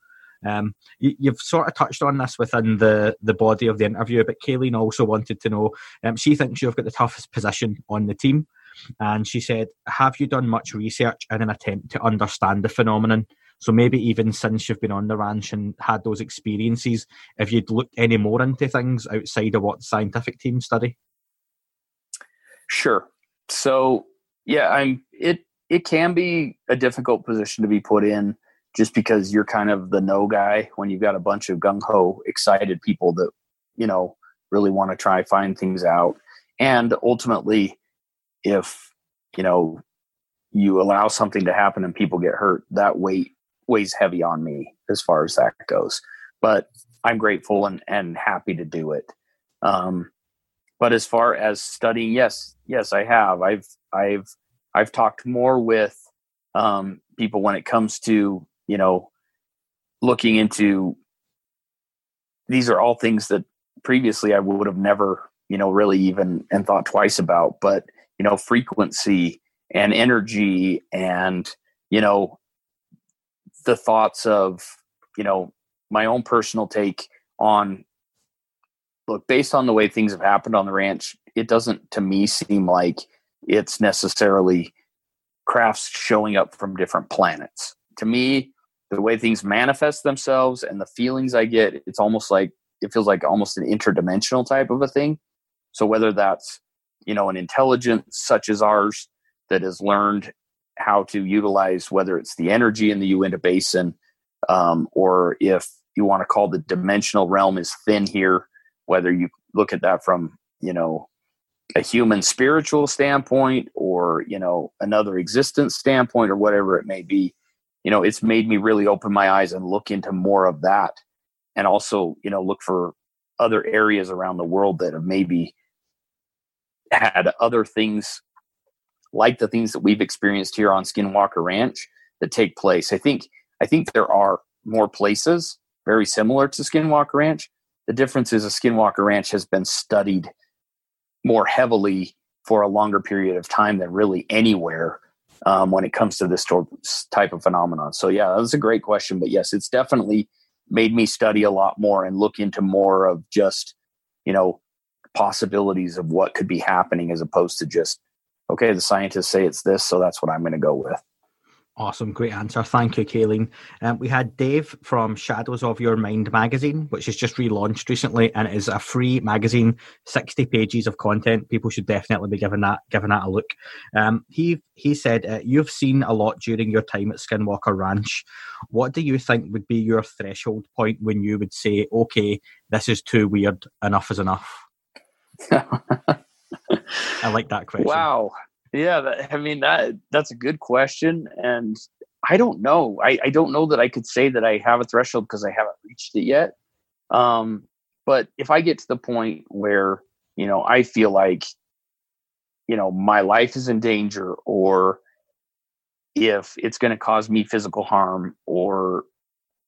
Um, you, have sort of touched on this within the, the body of the interview, but Kayleen also wanted to know. Um, she thinks you've got the toughest position on the team. And she said, Have you done much research in an attempt to understand the phenomenon? So maybe even since you've been on the ranch and had those experiences, have you'd looked any more into things outside of what scientific teams study? Sure. So yeah, I'm it it can be a difficult position to be put in just because you're kind of the no guy when you've got a bunch of gung ho excited people that, you know, really want to try find things out. And ultimately, if you know you allow something to happen and people get hurt, that weight weighs heavy on me as far as that goes. But I'm grateful and, and happy to do it. Um, but as far as studying, yes, yes, I have. I've I've I've talked more with um, people when it comes to you know looking into these are all things that previously I would have never you know really even and thought twice about. But you know frequency and energy and you know the thoughts of you know my own personal take on look based on the way things have happened on the ranch it doesn't to me seem like it's necessarily crafts showing up from different planets. To me the way things manifest themselves and the feelings i get it's almost like it feels like almost an interdimensional type of a thing. So whether that's you know an intelligence such as ours that has learned how to utilize whether it's the energy in the Uinta Basin um, or if you want to call the dimensional realm is thin here, whether you look at that from you know a human spiritual standpoint or you know another existence standpoint or whatever it may be you know it's made me really open my eyes and look into more of that. And also you know look for other areas around the world that have maybe had other things like the things that we've experienced here on Skinwalker Ranch that take place. I think I think there are more places very similar to Skinwalker Ranch. The difference is a Skinwalker Ranch has been studied more heavily for a longer period of time than really anywhere um, when it comes to this type of phenomenon. So yeah, that's a great question. But yes, it's definitely made me study a lot more and look into more of just you know possibilities of what could be happening as opposed to just okay the scientists say it's this so that's what i'm going to go with Awesome, great answer. Thank you, Kayleen. Um, we had Dave from Shadows of Your Mind magazine, which has just relaunched recently, and it is a free magazine, sixty pages of content. People should definitely be giving that giving that a look. Um, he he said uh, you've seen a lot during your time at Skinwalker Ranch. What do you think would be your threshold point when you would say, "Okay, this is too weird. Enough is enough." I like that question. Wow. Yeah, I mean that that's a good question, and I don't know. I, I don't know that I could say that I have a threshold because I haven't reached it yet. Um, but if I get to the point where you know I feel like you know my life is in danger, or if it's going to cause me physical harm, or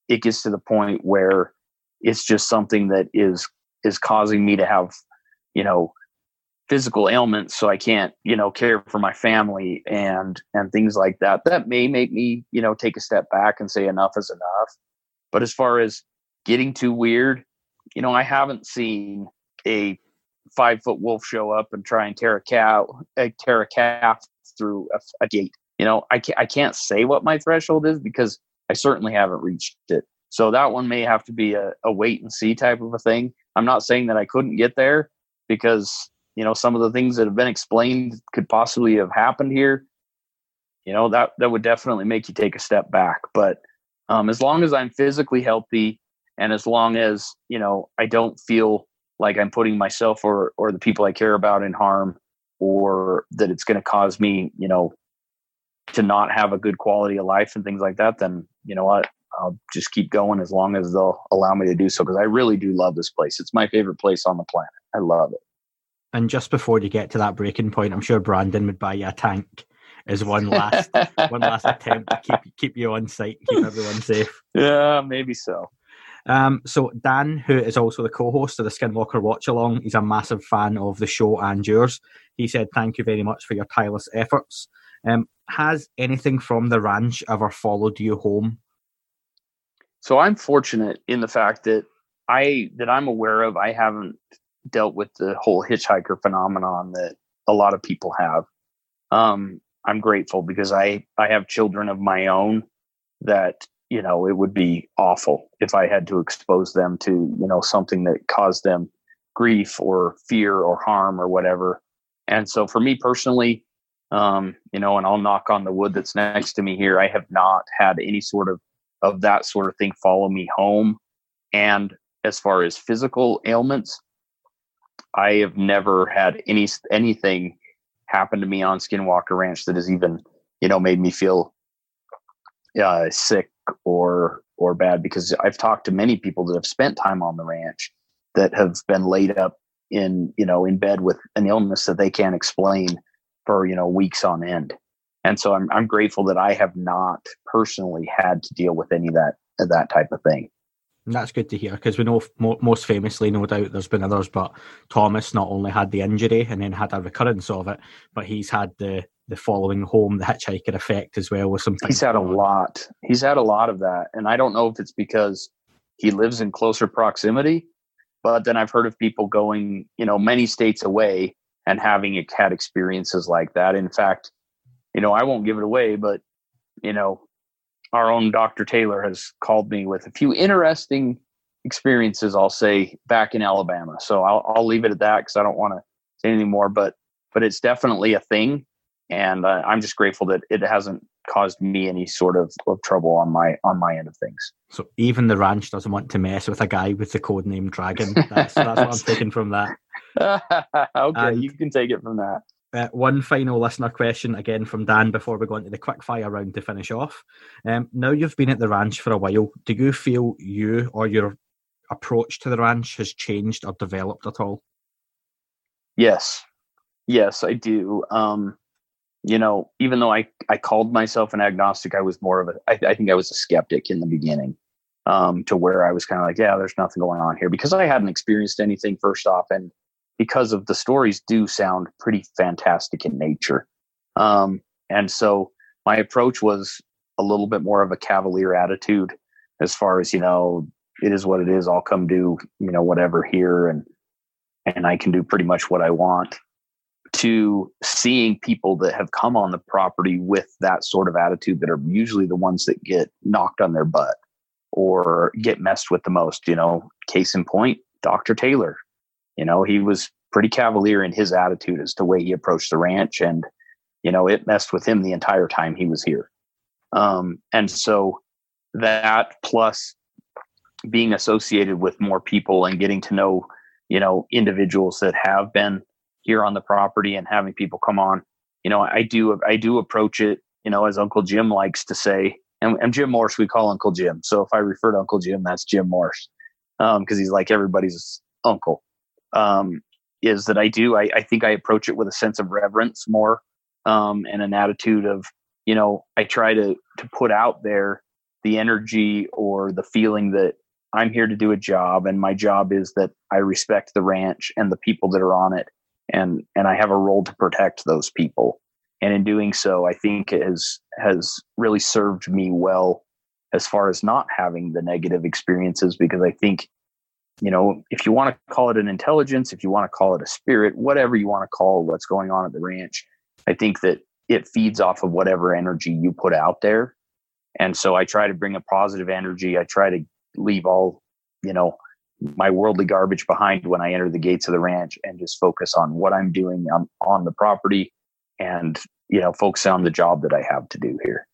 it gets to the point where it's just something that is is causing me to have you know physical ailments so i can't you know care for my family and and things like that that may make me you know take a step back and say enough is enough. But as far as getting too weird you know i haven't seen a five foot wolf show up and try and tear a cow uh, tear a calf through a, a gate. You know I can't, I can't say what my threshold is because i certainly haven't reached it. So that one may have to be a, a wait and see type of a thing. I'm not saying that i couldn't get there because you know some of the things that have been explained could possibly have happened here you know that that would definitely make you take a step back but um, as long as i'm physically healthy and as long as you know i don't feel like i'm putting myself or or the people i care about in harm or that it's going to cause me you know to not have a good quality of life and things like that then you know what I'll just keep going as long as they'll allow me to do so because I really do love this place. It's my favorite place on the planet. I love it. And just before you get to that breaking point, I'm sure Brandon would buy you a tank as one last one last attempt to keep keep you on site, keep everyone safe. Yeah, maybe so. Um, so Dan, who is also the co-host of the Skinwalker Watch Along, he's a massive fan of the show and yours. He said, "Thank you very much for your tireless efforts." Um, has anything from the ranch ever followed you home? So I'm fortunate in the fact that I that I'm aware of. I haven't dealt with the whole hitchhiker phenomenon that a lot of people have. Um, I'm grateful because I I have children of my own that you know it would be awful if I had to expose them to you know something that caused them grief or fear or harm or whatever. And so for me personally, um, you know, and I'll knock on the wood that's next to me here. I have not had any sort of of that sort of thing follow me home. And as far as physical ailments, I have never had any anything happen to me on Skinwalker Ranch that has even you know made me feel uh, sick or or bad because I've talked to many people that have spent time on the ranch that have been laid up in you know in bed with an illness that they can't explain for you know weeks on end and so I'm I'm grateful that I have not personally had to deal with any of that that type of thing. And that's good to hear because we know most famously, no doubt, there's been others, but Thomas not only had the injury and then had a recurrence of it, but he's had the the following home, the hitchhiker effect as well with some. He's had a lot. He's had a lot of that, and I don't know if it's because he lives in closer proximity, but then I've heard of people going, you know, many states away and having had experiences like that. In fact, you know, I won't give it away, but you know, our own Dr. Taylor has called me with a few interesting experiences. I'll say back in Alabama, so I'll I'll leave it at that because I don't want to say anything more. But but it's definitely a thing, and uh, I'm just grateful that it hasn't caused me any sort of, of trouble on my on my end of things. So even the ranch doesn't want to mess with a guy with the code name Dragon. That's, that's what I'm taking from that. okay, and, you can take it from that. Uh, one final listener question again from Dan before we go into the quick fire round to finish off. Um, now you've been at the ranch for a while, do you feel you or your approach to the ranch has changed or developed at all? Yes, yes, I do. Um, you know, even though I, I called myself an agnostic, I was more of a, I, I think I was a skeptic in the beginning um, to where I was kind of like, yeah, there's nothing going on here because I hadn't experienced anything first off. And because of the stories do sound pretty fantastic in nature. Um, and so my approach was a little bit more of a cavalier attitude as far as, you know, it is what it is. I'll come do, you know, whatever here and, and I can do pretty much what I want to seeing people that have come on the property with that sort of attitude that are usually the ones that get knocked on their butt or get messed with the most. You know, case in point, Dr. Taylor. You know, he was pretty cavalier in his attitude as to way he approached the ranch, and you know, it messed with him the entire time he was here. Um, and so that plus being associated with more people and getting to know, you know, individuals that have been here on the property and having people come on, you know, I do I do approach it, you know, as Uncle Jim likes to say, and, and Jim Morse we call Uncle Jim. So if I refer to Uncle Jim, that's Jim Morse, because um, he's like everybody's uncle. Um, is that I do I, I think I approach it with a sense of reverence more um, and an attitude of you know I try to to put out there the energy or the feeling that I'm here to do a job and my job is that I respect the ranch and the people that are on it and and I have a role to protect those people. And in doing so, I think it has has really served me well as far as not having the negative experiences because I think you know, if you want to call it an intelligence, if you want to call it a spirit, whatever you want to call what's going on at the ranch, I think that it feeds off of whatever energy you put out there. And so I try to bring a positive energy. I try to leave all, you know, my worldly garbage behind when I enter the gates of the ranch and just focus on what I'm doing on, on the property and, you know, focus on the job that I have to do here.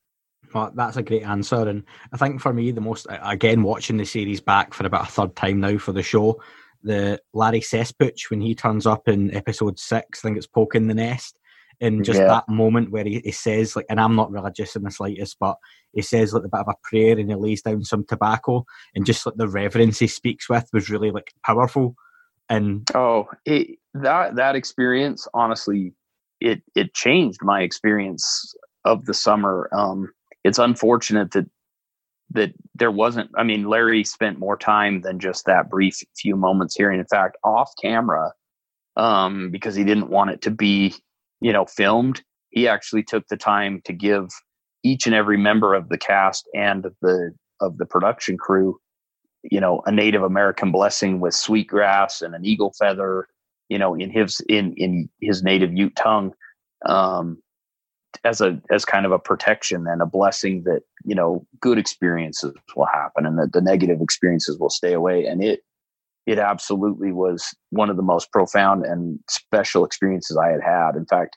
Well, that's a great answer. And I think for me, the most, again, watching the series back for about a third time now for the show, the Larry Cesspooch, when he turns up in episode six, I think it's Poking the Nest, and just yeah. that moment where he, he says, like, and I'm not religious in the slightest, but he says like a bit of a prayer and he lays down some tobacco and just like the reverence he speaks with was really like powerful. And oh, it, that that experience, honestly, it it changed my experience of the summer. Um, it's unfortunate that that there wasn't. I mean, Larry spent more time than just that brief few moments here, and in fact, off camera, um, because he didn't want it to be, you know, filmed. He actually took the time to give each and every member of the cast and the of the production crew you know a native american blessing with sweetgrass and an eagle feather you know in his in in his native ute tongue um as a as kind of a protection and a blessing that you know good experiences will happen and that the negative experiences will stay away and it it absolutely was one of the most profound and special experiences i had had in fact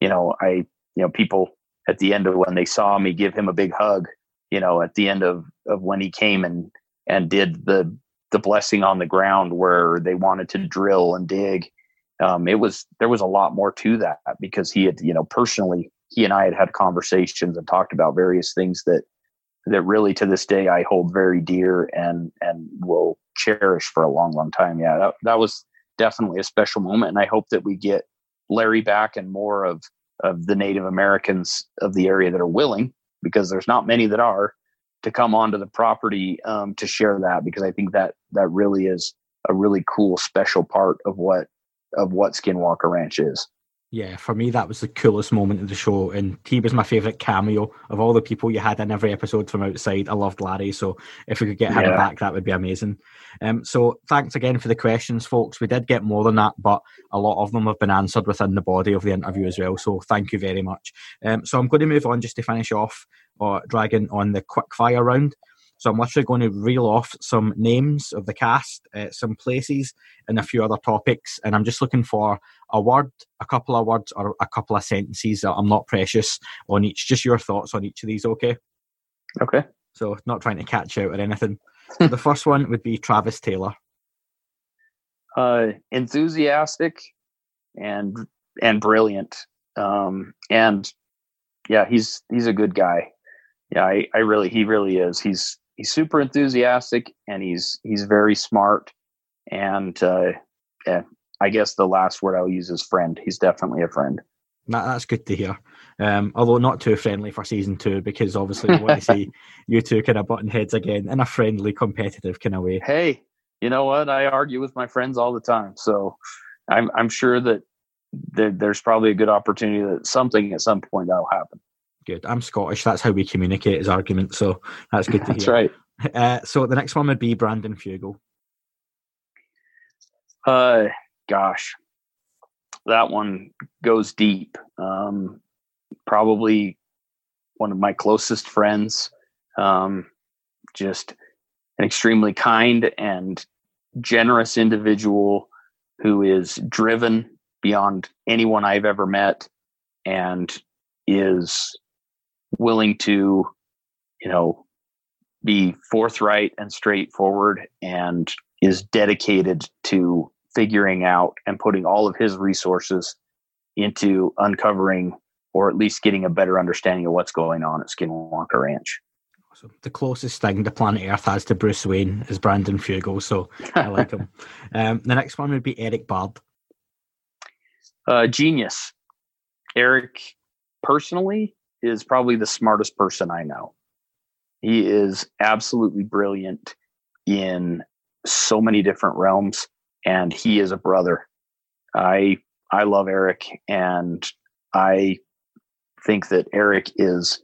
you know i you know people at the end of when they saw me give him a big hug, you know, at the end of, of when he came and, and did the, the blessing on the ground where they wanted to drill and dig. Um, it was, there was a lot more to that because he had, you know, personally, he and I had had conversations and talked about various things that, that really to this day I hold very dear and, and will cherish for a long, long time. Yeah. That, that was definitely a special moment. And I hope that we get Larry back and more of, of the Native Americans of the area that are willing, because there's not many that are, to come onto the property um, to share that. Because I think that that really is a really cool, special part of what of what Skinwalker Ranch is yeah, for me that was the coolest moment of the show, and he was my favorite cameo of all the people you had in every episode from outside. I loved Larry, so if we could get him yeah. back, that would be amazing. Um, so thanks again for the questions, folks. We did get more than that, but a lot of them have been answered within the body of the interview as well. So thank you very much. Um, so I'm going to move on just to finish off, or uh, dragging on the quick fire round. So I'm literally going to reel off some names of the cast, uh, some places, and a few other topics. And I'm just looking for a word, a couple of words, or a couple of sentences. I'm not precious on each. Just your thoughts on each of these, okay? Okay. So not trying to catch out or anything. the first one would be Travis Taylor. Uh, enthusiastic and and brilliant. Um, and yeah, he's he's a good guy. Yeah, I, I really he really is. He's he's super enthusiastic and he's he's very smart and uh, yeah, I guess the last word I'll use is friend. He's definitely a friend. that's good to hear. Um, although not too friendly for season two, because obviously we want to see you two kind of button heads again in a friendly, competitive kind of way. Hey, you know what? I argue with my friends all the time, so I'm I'm sure that there, there's probably a good opportunity that something at some point that'll happen. Good. I'm Scottish. That's how we communicate as arguments. So that's good to hear. that's right. Uh, so the next one would be Brandon Fugal. Uh, gosh, that one goes deep. Um, probably one of my closest friends. Um, just an extremely kind and generous individual who is driven beyond anyone I've ever met and is willing to, you know, be forthright and straightforward and is dedicated to figuring out and putting all of his resources into uncovering or at least getting a better understanding of what's going on at Skinwalker Ranch. So the closest thing the planet Earth has to Bruce Wayne is Brandon Fugal, so I like him. Um, the next one would be Erik Bard. Uh, genius. Erik, personally, is probably the smartest person I know. He is absolutely brilliant in so many different realms, and he is a brother. I I love Erik, and I think that Erik is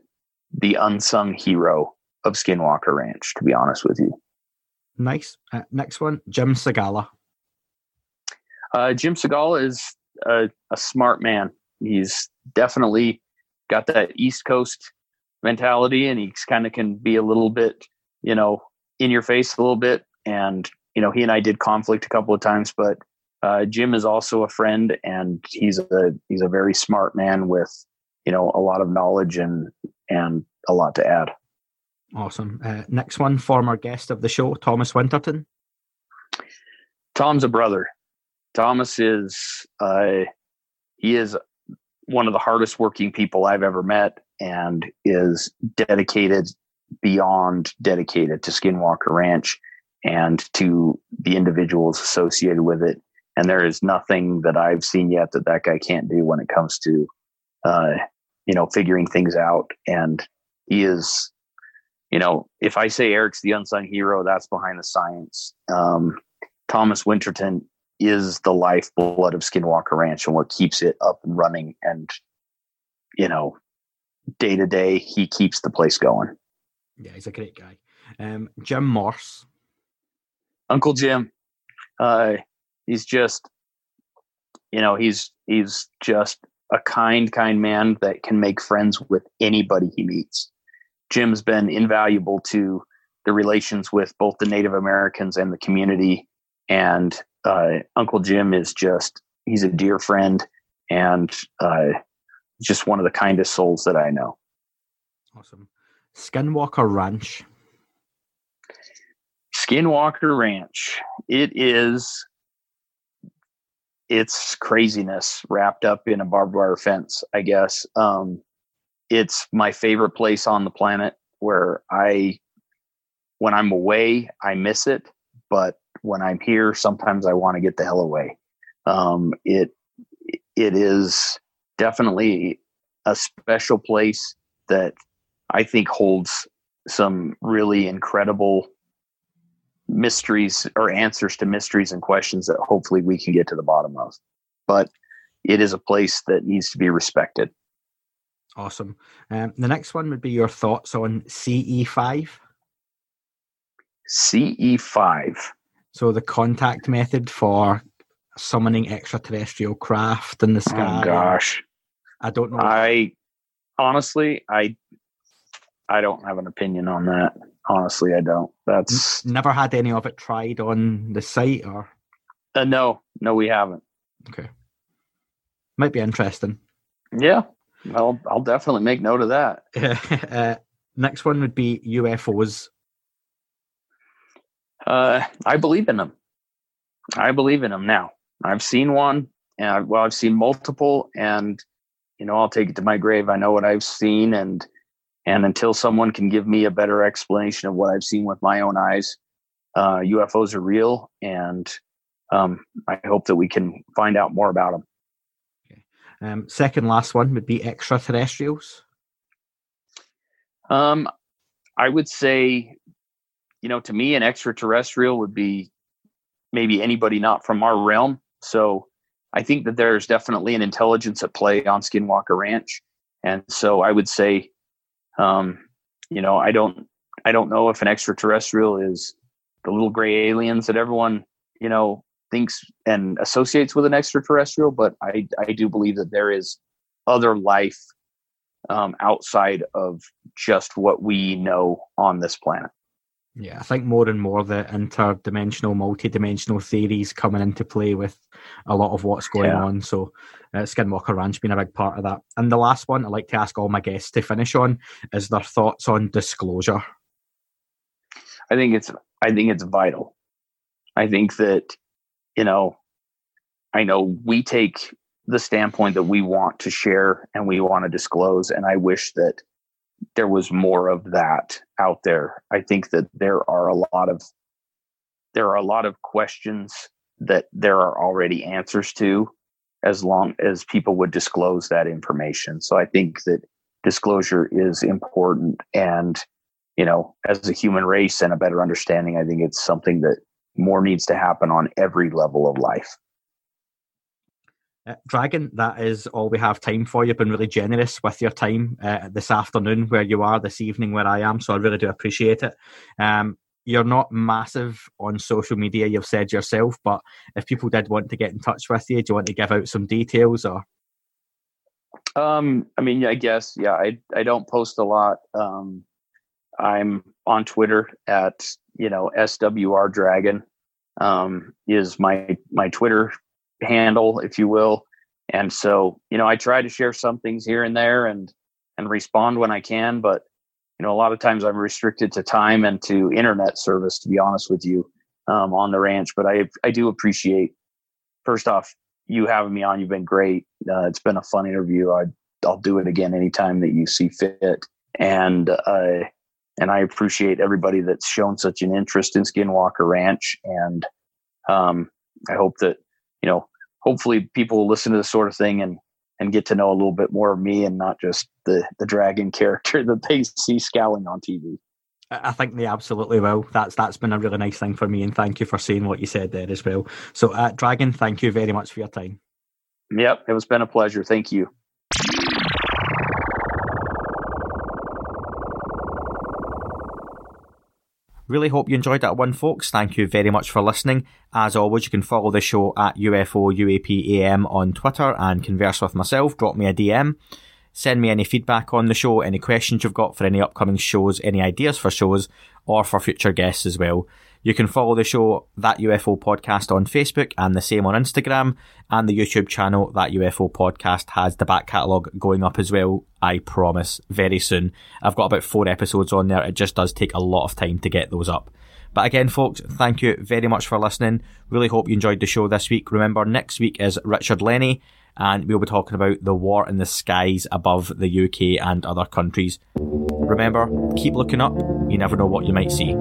the unsung hero of Skinwalker Ranch. To be honest with you. Nice. Uh, next one, Jim Segala. Uh, Jim Segala is a, a smart man. He's definitely got that East Coast mentality, and he kind of can be a little bit, you know, in your face a little bit. And you know, he and I did conflict a couple of times, but uh, Jim is also a friend, and he's a he's a very smart man with you know a lot of knowledge and and a lot to add. Awesome. Uh, next one, former guest of the show, Thomas Winterton. Tom's a brother. Thomas is uh, he is one of the hardest working people I've ever met, and is dedicated beyond dedicated to Skinwalker Ranch and to the individuals associated with it. And there is nothing that I've seen yet that that guy can't do when it comes to, uh, you know, figuring things out. And he is, you know, if I say Erik's the unsung hero, that's behind the science. Um, Thomas Winterton is the lifeblood of Skinwalker Ranch and what keeps it up and running. And, you know, day to day, he keeps the place going. Yeah, he's a great guy. Um, Jim Morse. Uncle Jim. Uh, he's just, you know, he's he's just a kind, kind man that can make friends with anybody he meets. Jim's been invaluable to the relations with both the Native Americans and the community. And uh, Uncle Jim is just, he's a dear friend and uh, just one of the kindest souls that I know. Awesome. Skinwalker Ranch. Skinwalker Ranch. It is it's craziness wrapped up in a barbed wire fence, I guess. Um, it's my favorite place on the planet where I when I'm away, I miss it, but when I'm here, sometimes I want to get the hell away. Um, it it is definitely a special place that I think holds some really incredible mysteries or answers to mysteries and questions that hopefully we can get to the bottom of. But it is a place that needs to be respected. Awesome. Um, the next one would be your thoughts on CE5. CE5. So the contact method for summoning extraterrestrial craft in the sky. Oh gosh. I don't know. I honestly, I I don't have an opinion on that. Honestly, I don't. That's never had any of it tried on the site, or uh, no, no, we haven't. Okay, might be interesting. Yeah, well, I'll definitely make note of that. uh, next one would be UFOs. Uh, I believe in them. I believe in them now. I've seen one, and I, well, I've seen multiple, and you know, I'll take it to my grave. I know what I've seen, and and until someone can give me a better explanation of what I've seen with my own eyes, uh, UFOs are real, and um, I hope that we can find out more about them. Okay. Um, second last one would be extraterrestrials. Um, I would say, you know, to me, an extraterrestrial would be maybe anybody not from our realm. So I think that there's definitely an intelligence at play on Skinwalker Ranch. And so I would say um, you know, I don't I don't know if an extraterrestrial is the little gray aliens that everyone you know thinks and associates with an extraterrestrial, but I I do believe that there is other life um, outside of just what we know on this planet. Yeah, I think more and more the interdimensional, multi-dimensional theories coming into play with a lot of what's going yeah. on. So, uh, Skinwalker Ranch being a big part of that. And the last one I like to ask all my guests to finish on is their thoughts on disclosure. I think it's I think it's vital. I think that you know, I know we take the standpoint that we want to share and we want to disclose, and I wish that there was more of that out there. I think that there are a lot of there are a lot of questions that there are already answers to as long as people would disclose that information. So I think that disclosure is important and you know, as a human race and a better understanding, I think it's something that more needs to happen on every level of life. Uh, Dragon, that is all we have time for. You've been really generous with your time uh, this afternoon where you are, this evening where I am. So I really do appreciate it. Um, you're not massive on social media, you've said yourself, but if people did want to get in touch with you, do you want to give out some details or? Um, I mean, I guess, yeah, I, I don't post a lot. Um, I'm on Twitter at, you know, SWR Dragon, um, is my, my Twitter handle, if you will. And so, you know, I try to share some things here and there and and respond when I can, but you know, a lot of times I'm restricted to time and to internet service, to be honest with you, um, on the ranch. But I I do appreciate first off you having me on. You've been great. Uh, it's been a fun interview. I I'll do it again anytime that you see fit. And uh, and I appreciate everybody that's shown such an interest in Skinwalker Ranch. And um, I hope that you know hopefully people will listen to this sort of thing and and get to know a little bit more of me and not just the the dragon character that they see scowling on TV. I think they absolutely will. That's that's been a really nice thing for me, and thank you for saying what you said there as well. So, uh, Dragon, thank you very much for your time. Yep, it was been a pleasure. Thank you. Really hope you enjoyed that one, folks. Thank you very much for listening. As always, you can follow the show at UFO UAPAM on Twitter and converse with myself. Drop me a DM. Send me any feedback on the show, any questions you've got for any upcoming shows, any ideas for shows, or for future guests as well. You can follow the show That UFO Podcast on Facebook and the same on Instagram and the YouTube channel That UFO Podcast has the back catalogue going up as well. I promise very soon. I've got about four episodes on there. It just does take a lot of time to get those up. But again, folks, thank you very much for listening. Really hope you enjoyed the show this week. Remember, next week is Richard Lenny, and we'll be talking about the war in the skies above the UK and other countries. Remember, keep looking up. You never know what you might see.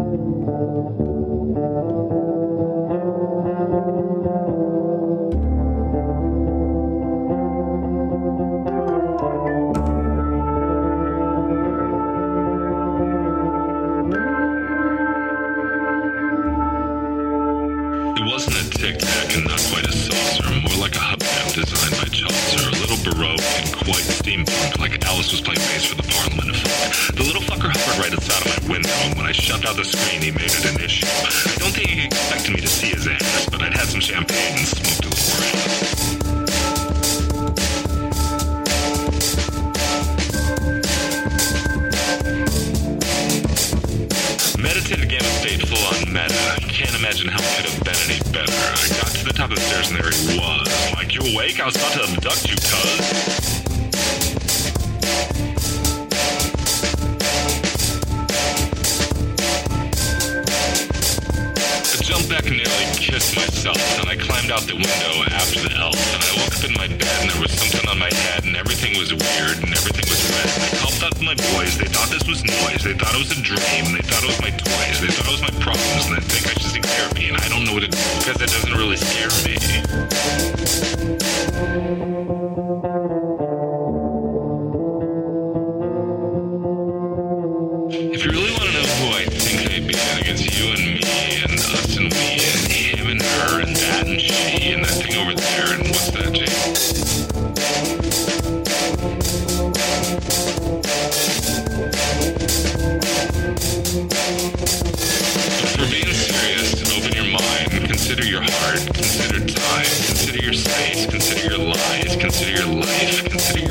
Alice was playing bass for the Parliament of Folk. The little fucker hovered right outside of my window, and when I shoved out the screen, he made it an issue. I don't think he expected me to see his ass, but I'd had some champagne and smoked a little grass. Meditative game of state full on meta. Can't imagine how it could have been any better. I got to the top of the stairs and there he was. Like, you awake? I was about to abduct you, cuz. Back and nearly kissed myself, and I climbed out the window after the elf, and I woke up in my bed, and there was something on my head, and everything was weird, and everything was red, and I called out to my boys, they thought this was noise, they thought it was a dream, they thought it was my toys, they thought it was my problems, and they think I should seek therapy, and I don't know what to do, because it doesn't really scare me. Consider your heart, consider time, consider your space, consider your lies, consider your life, consider your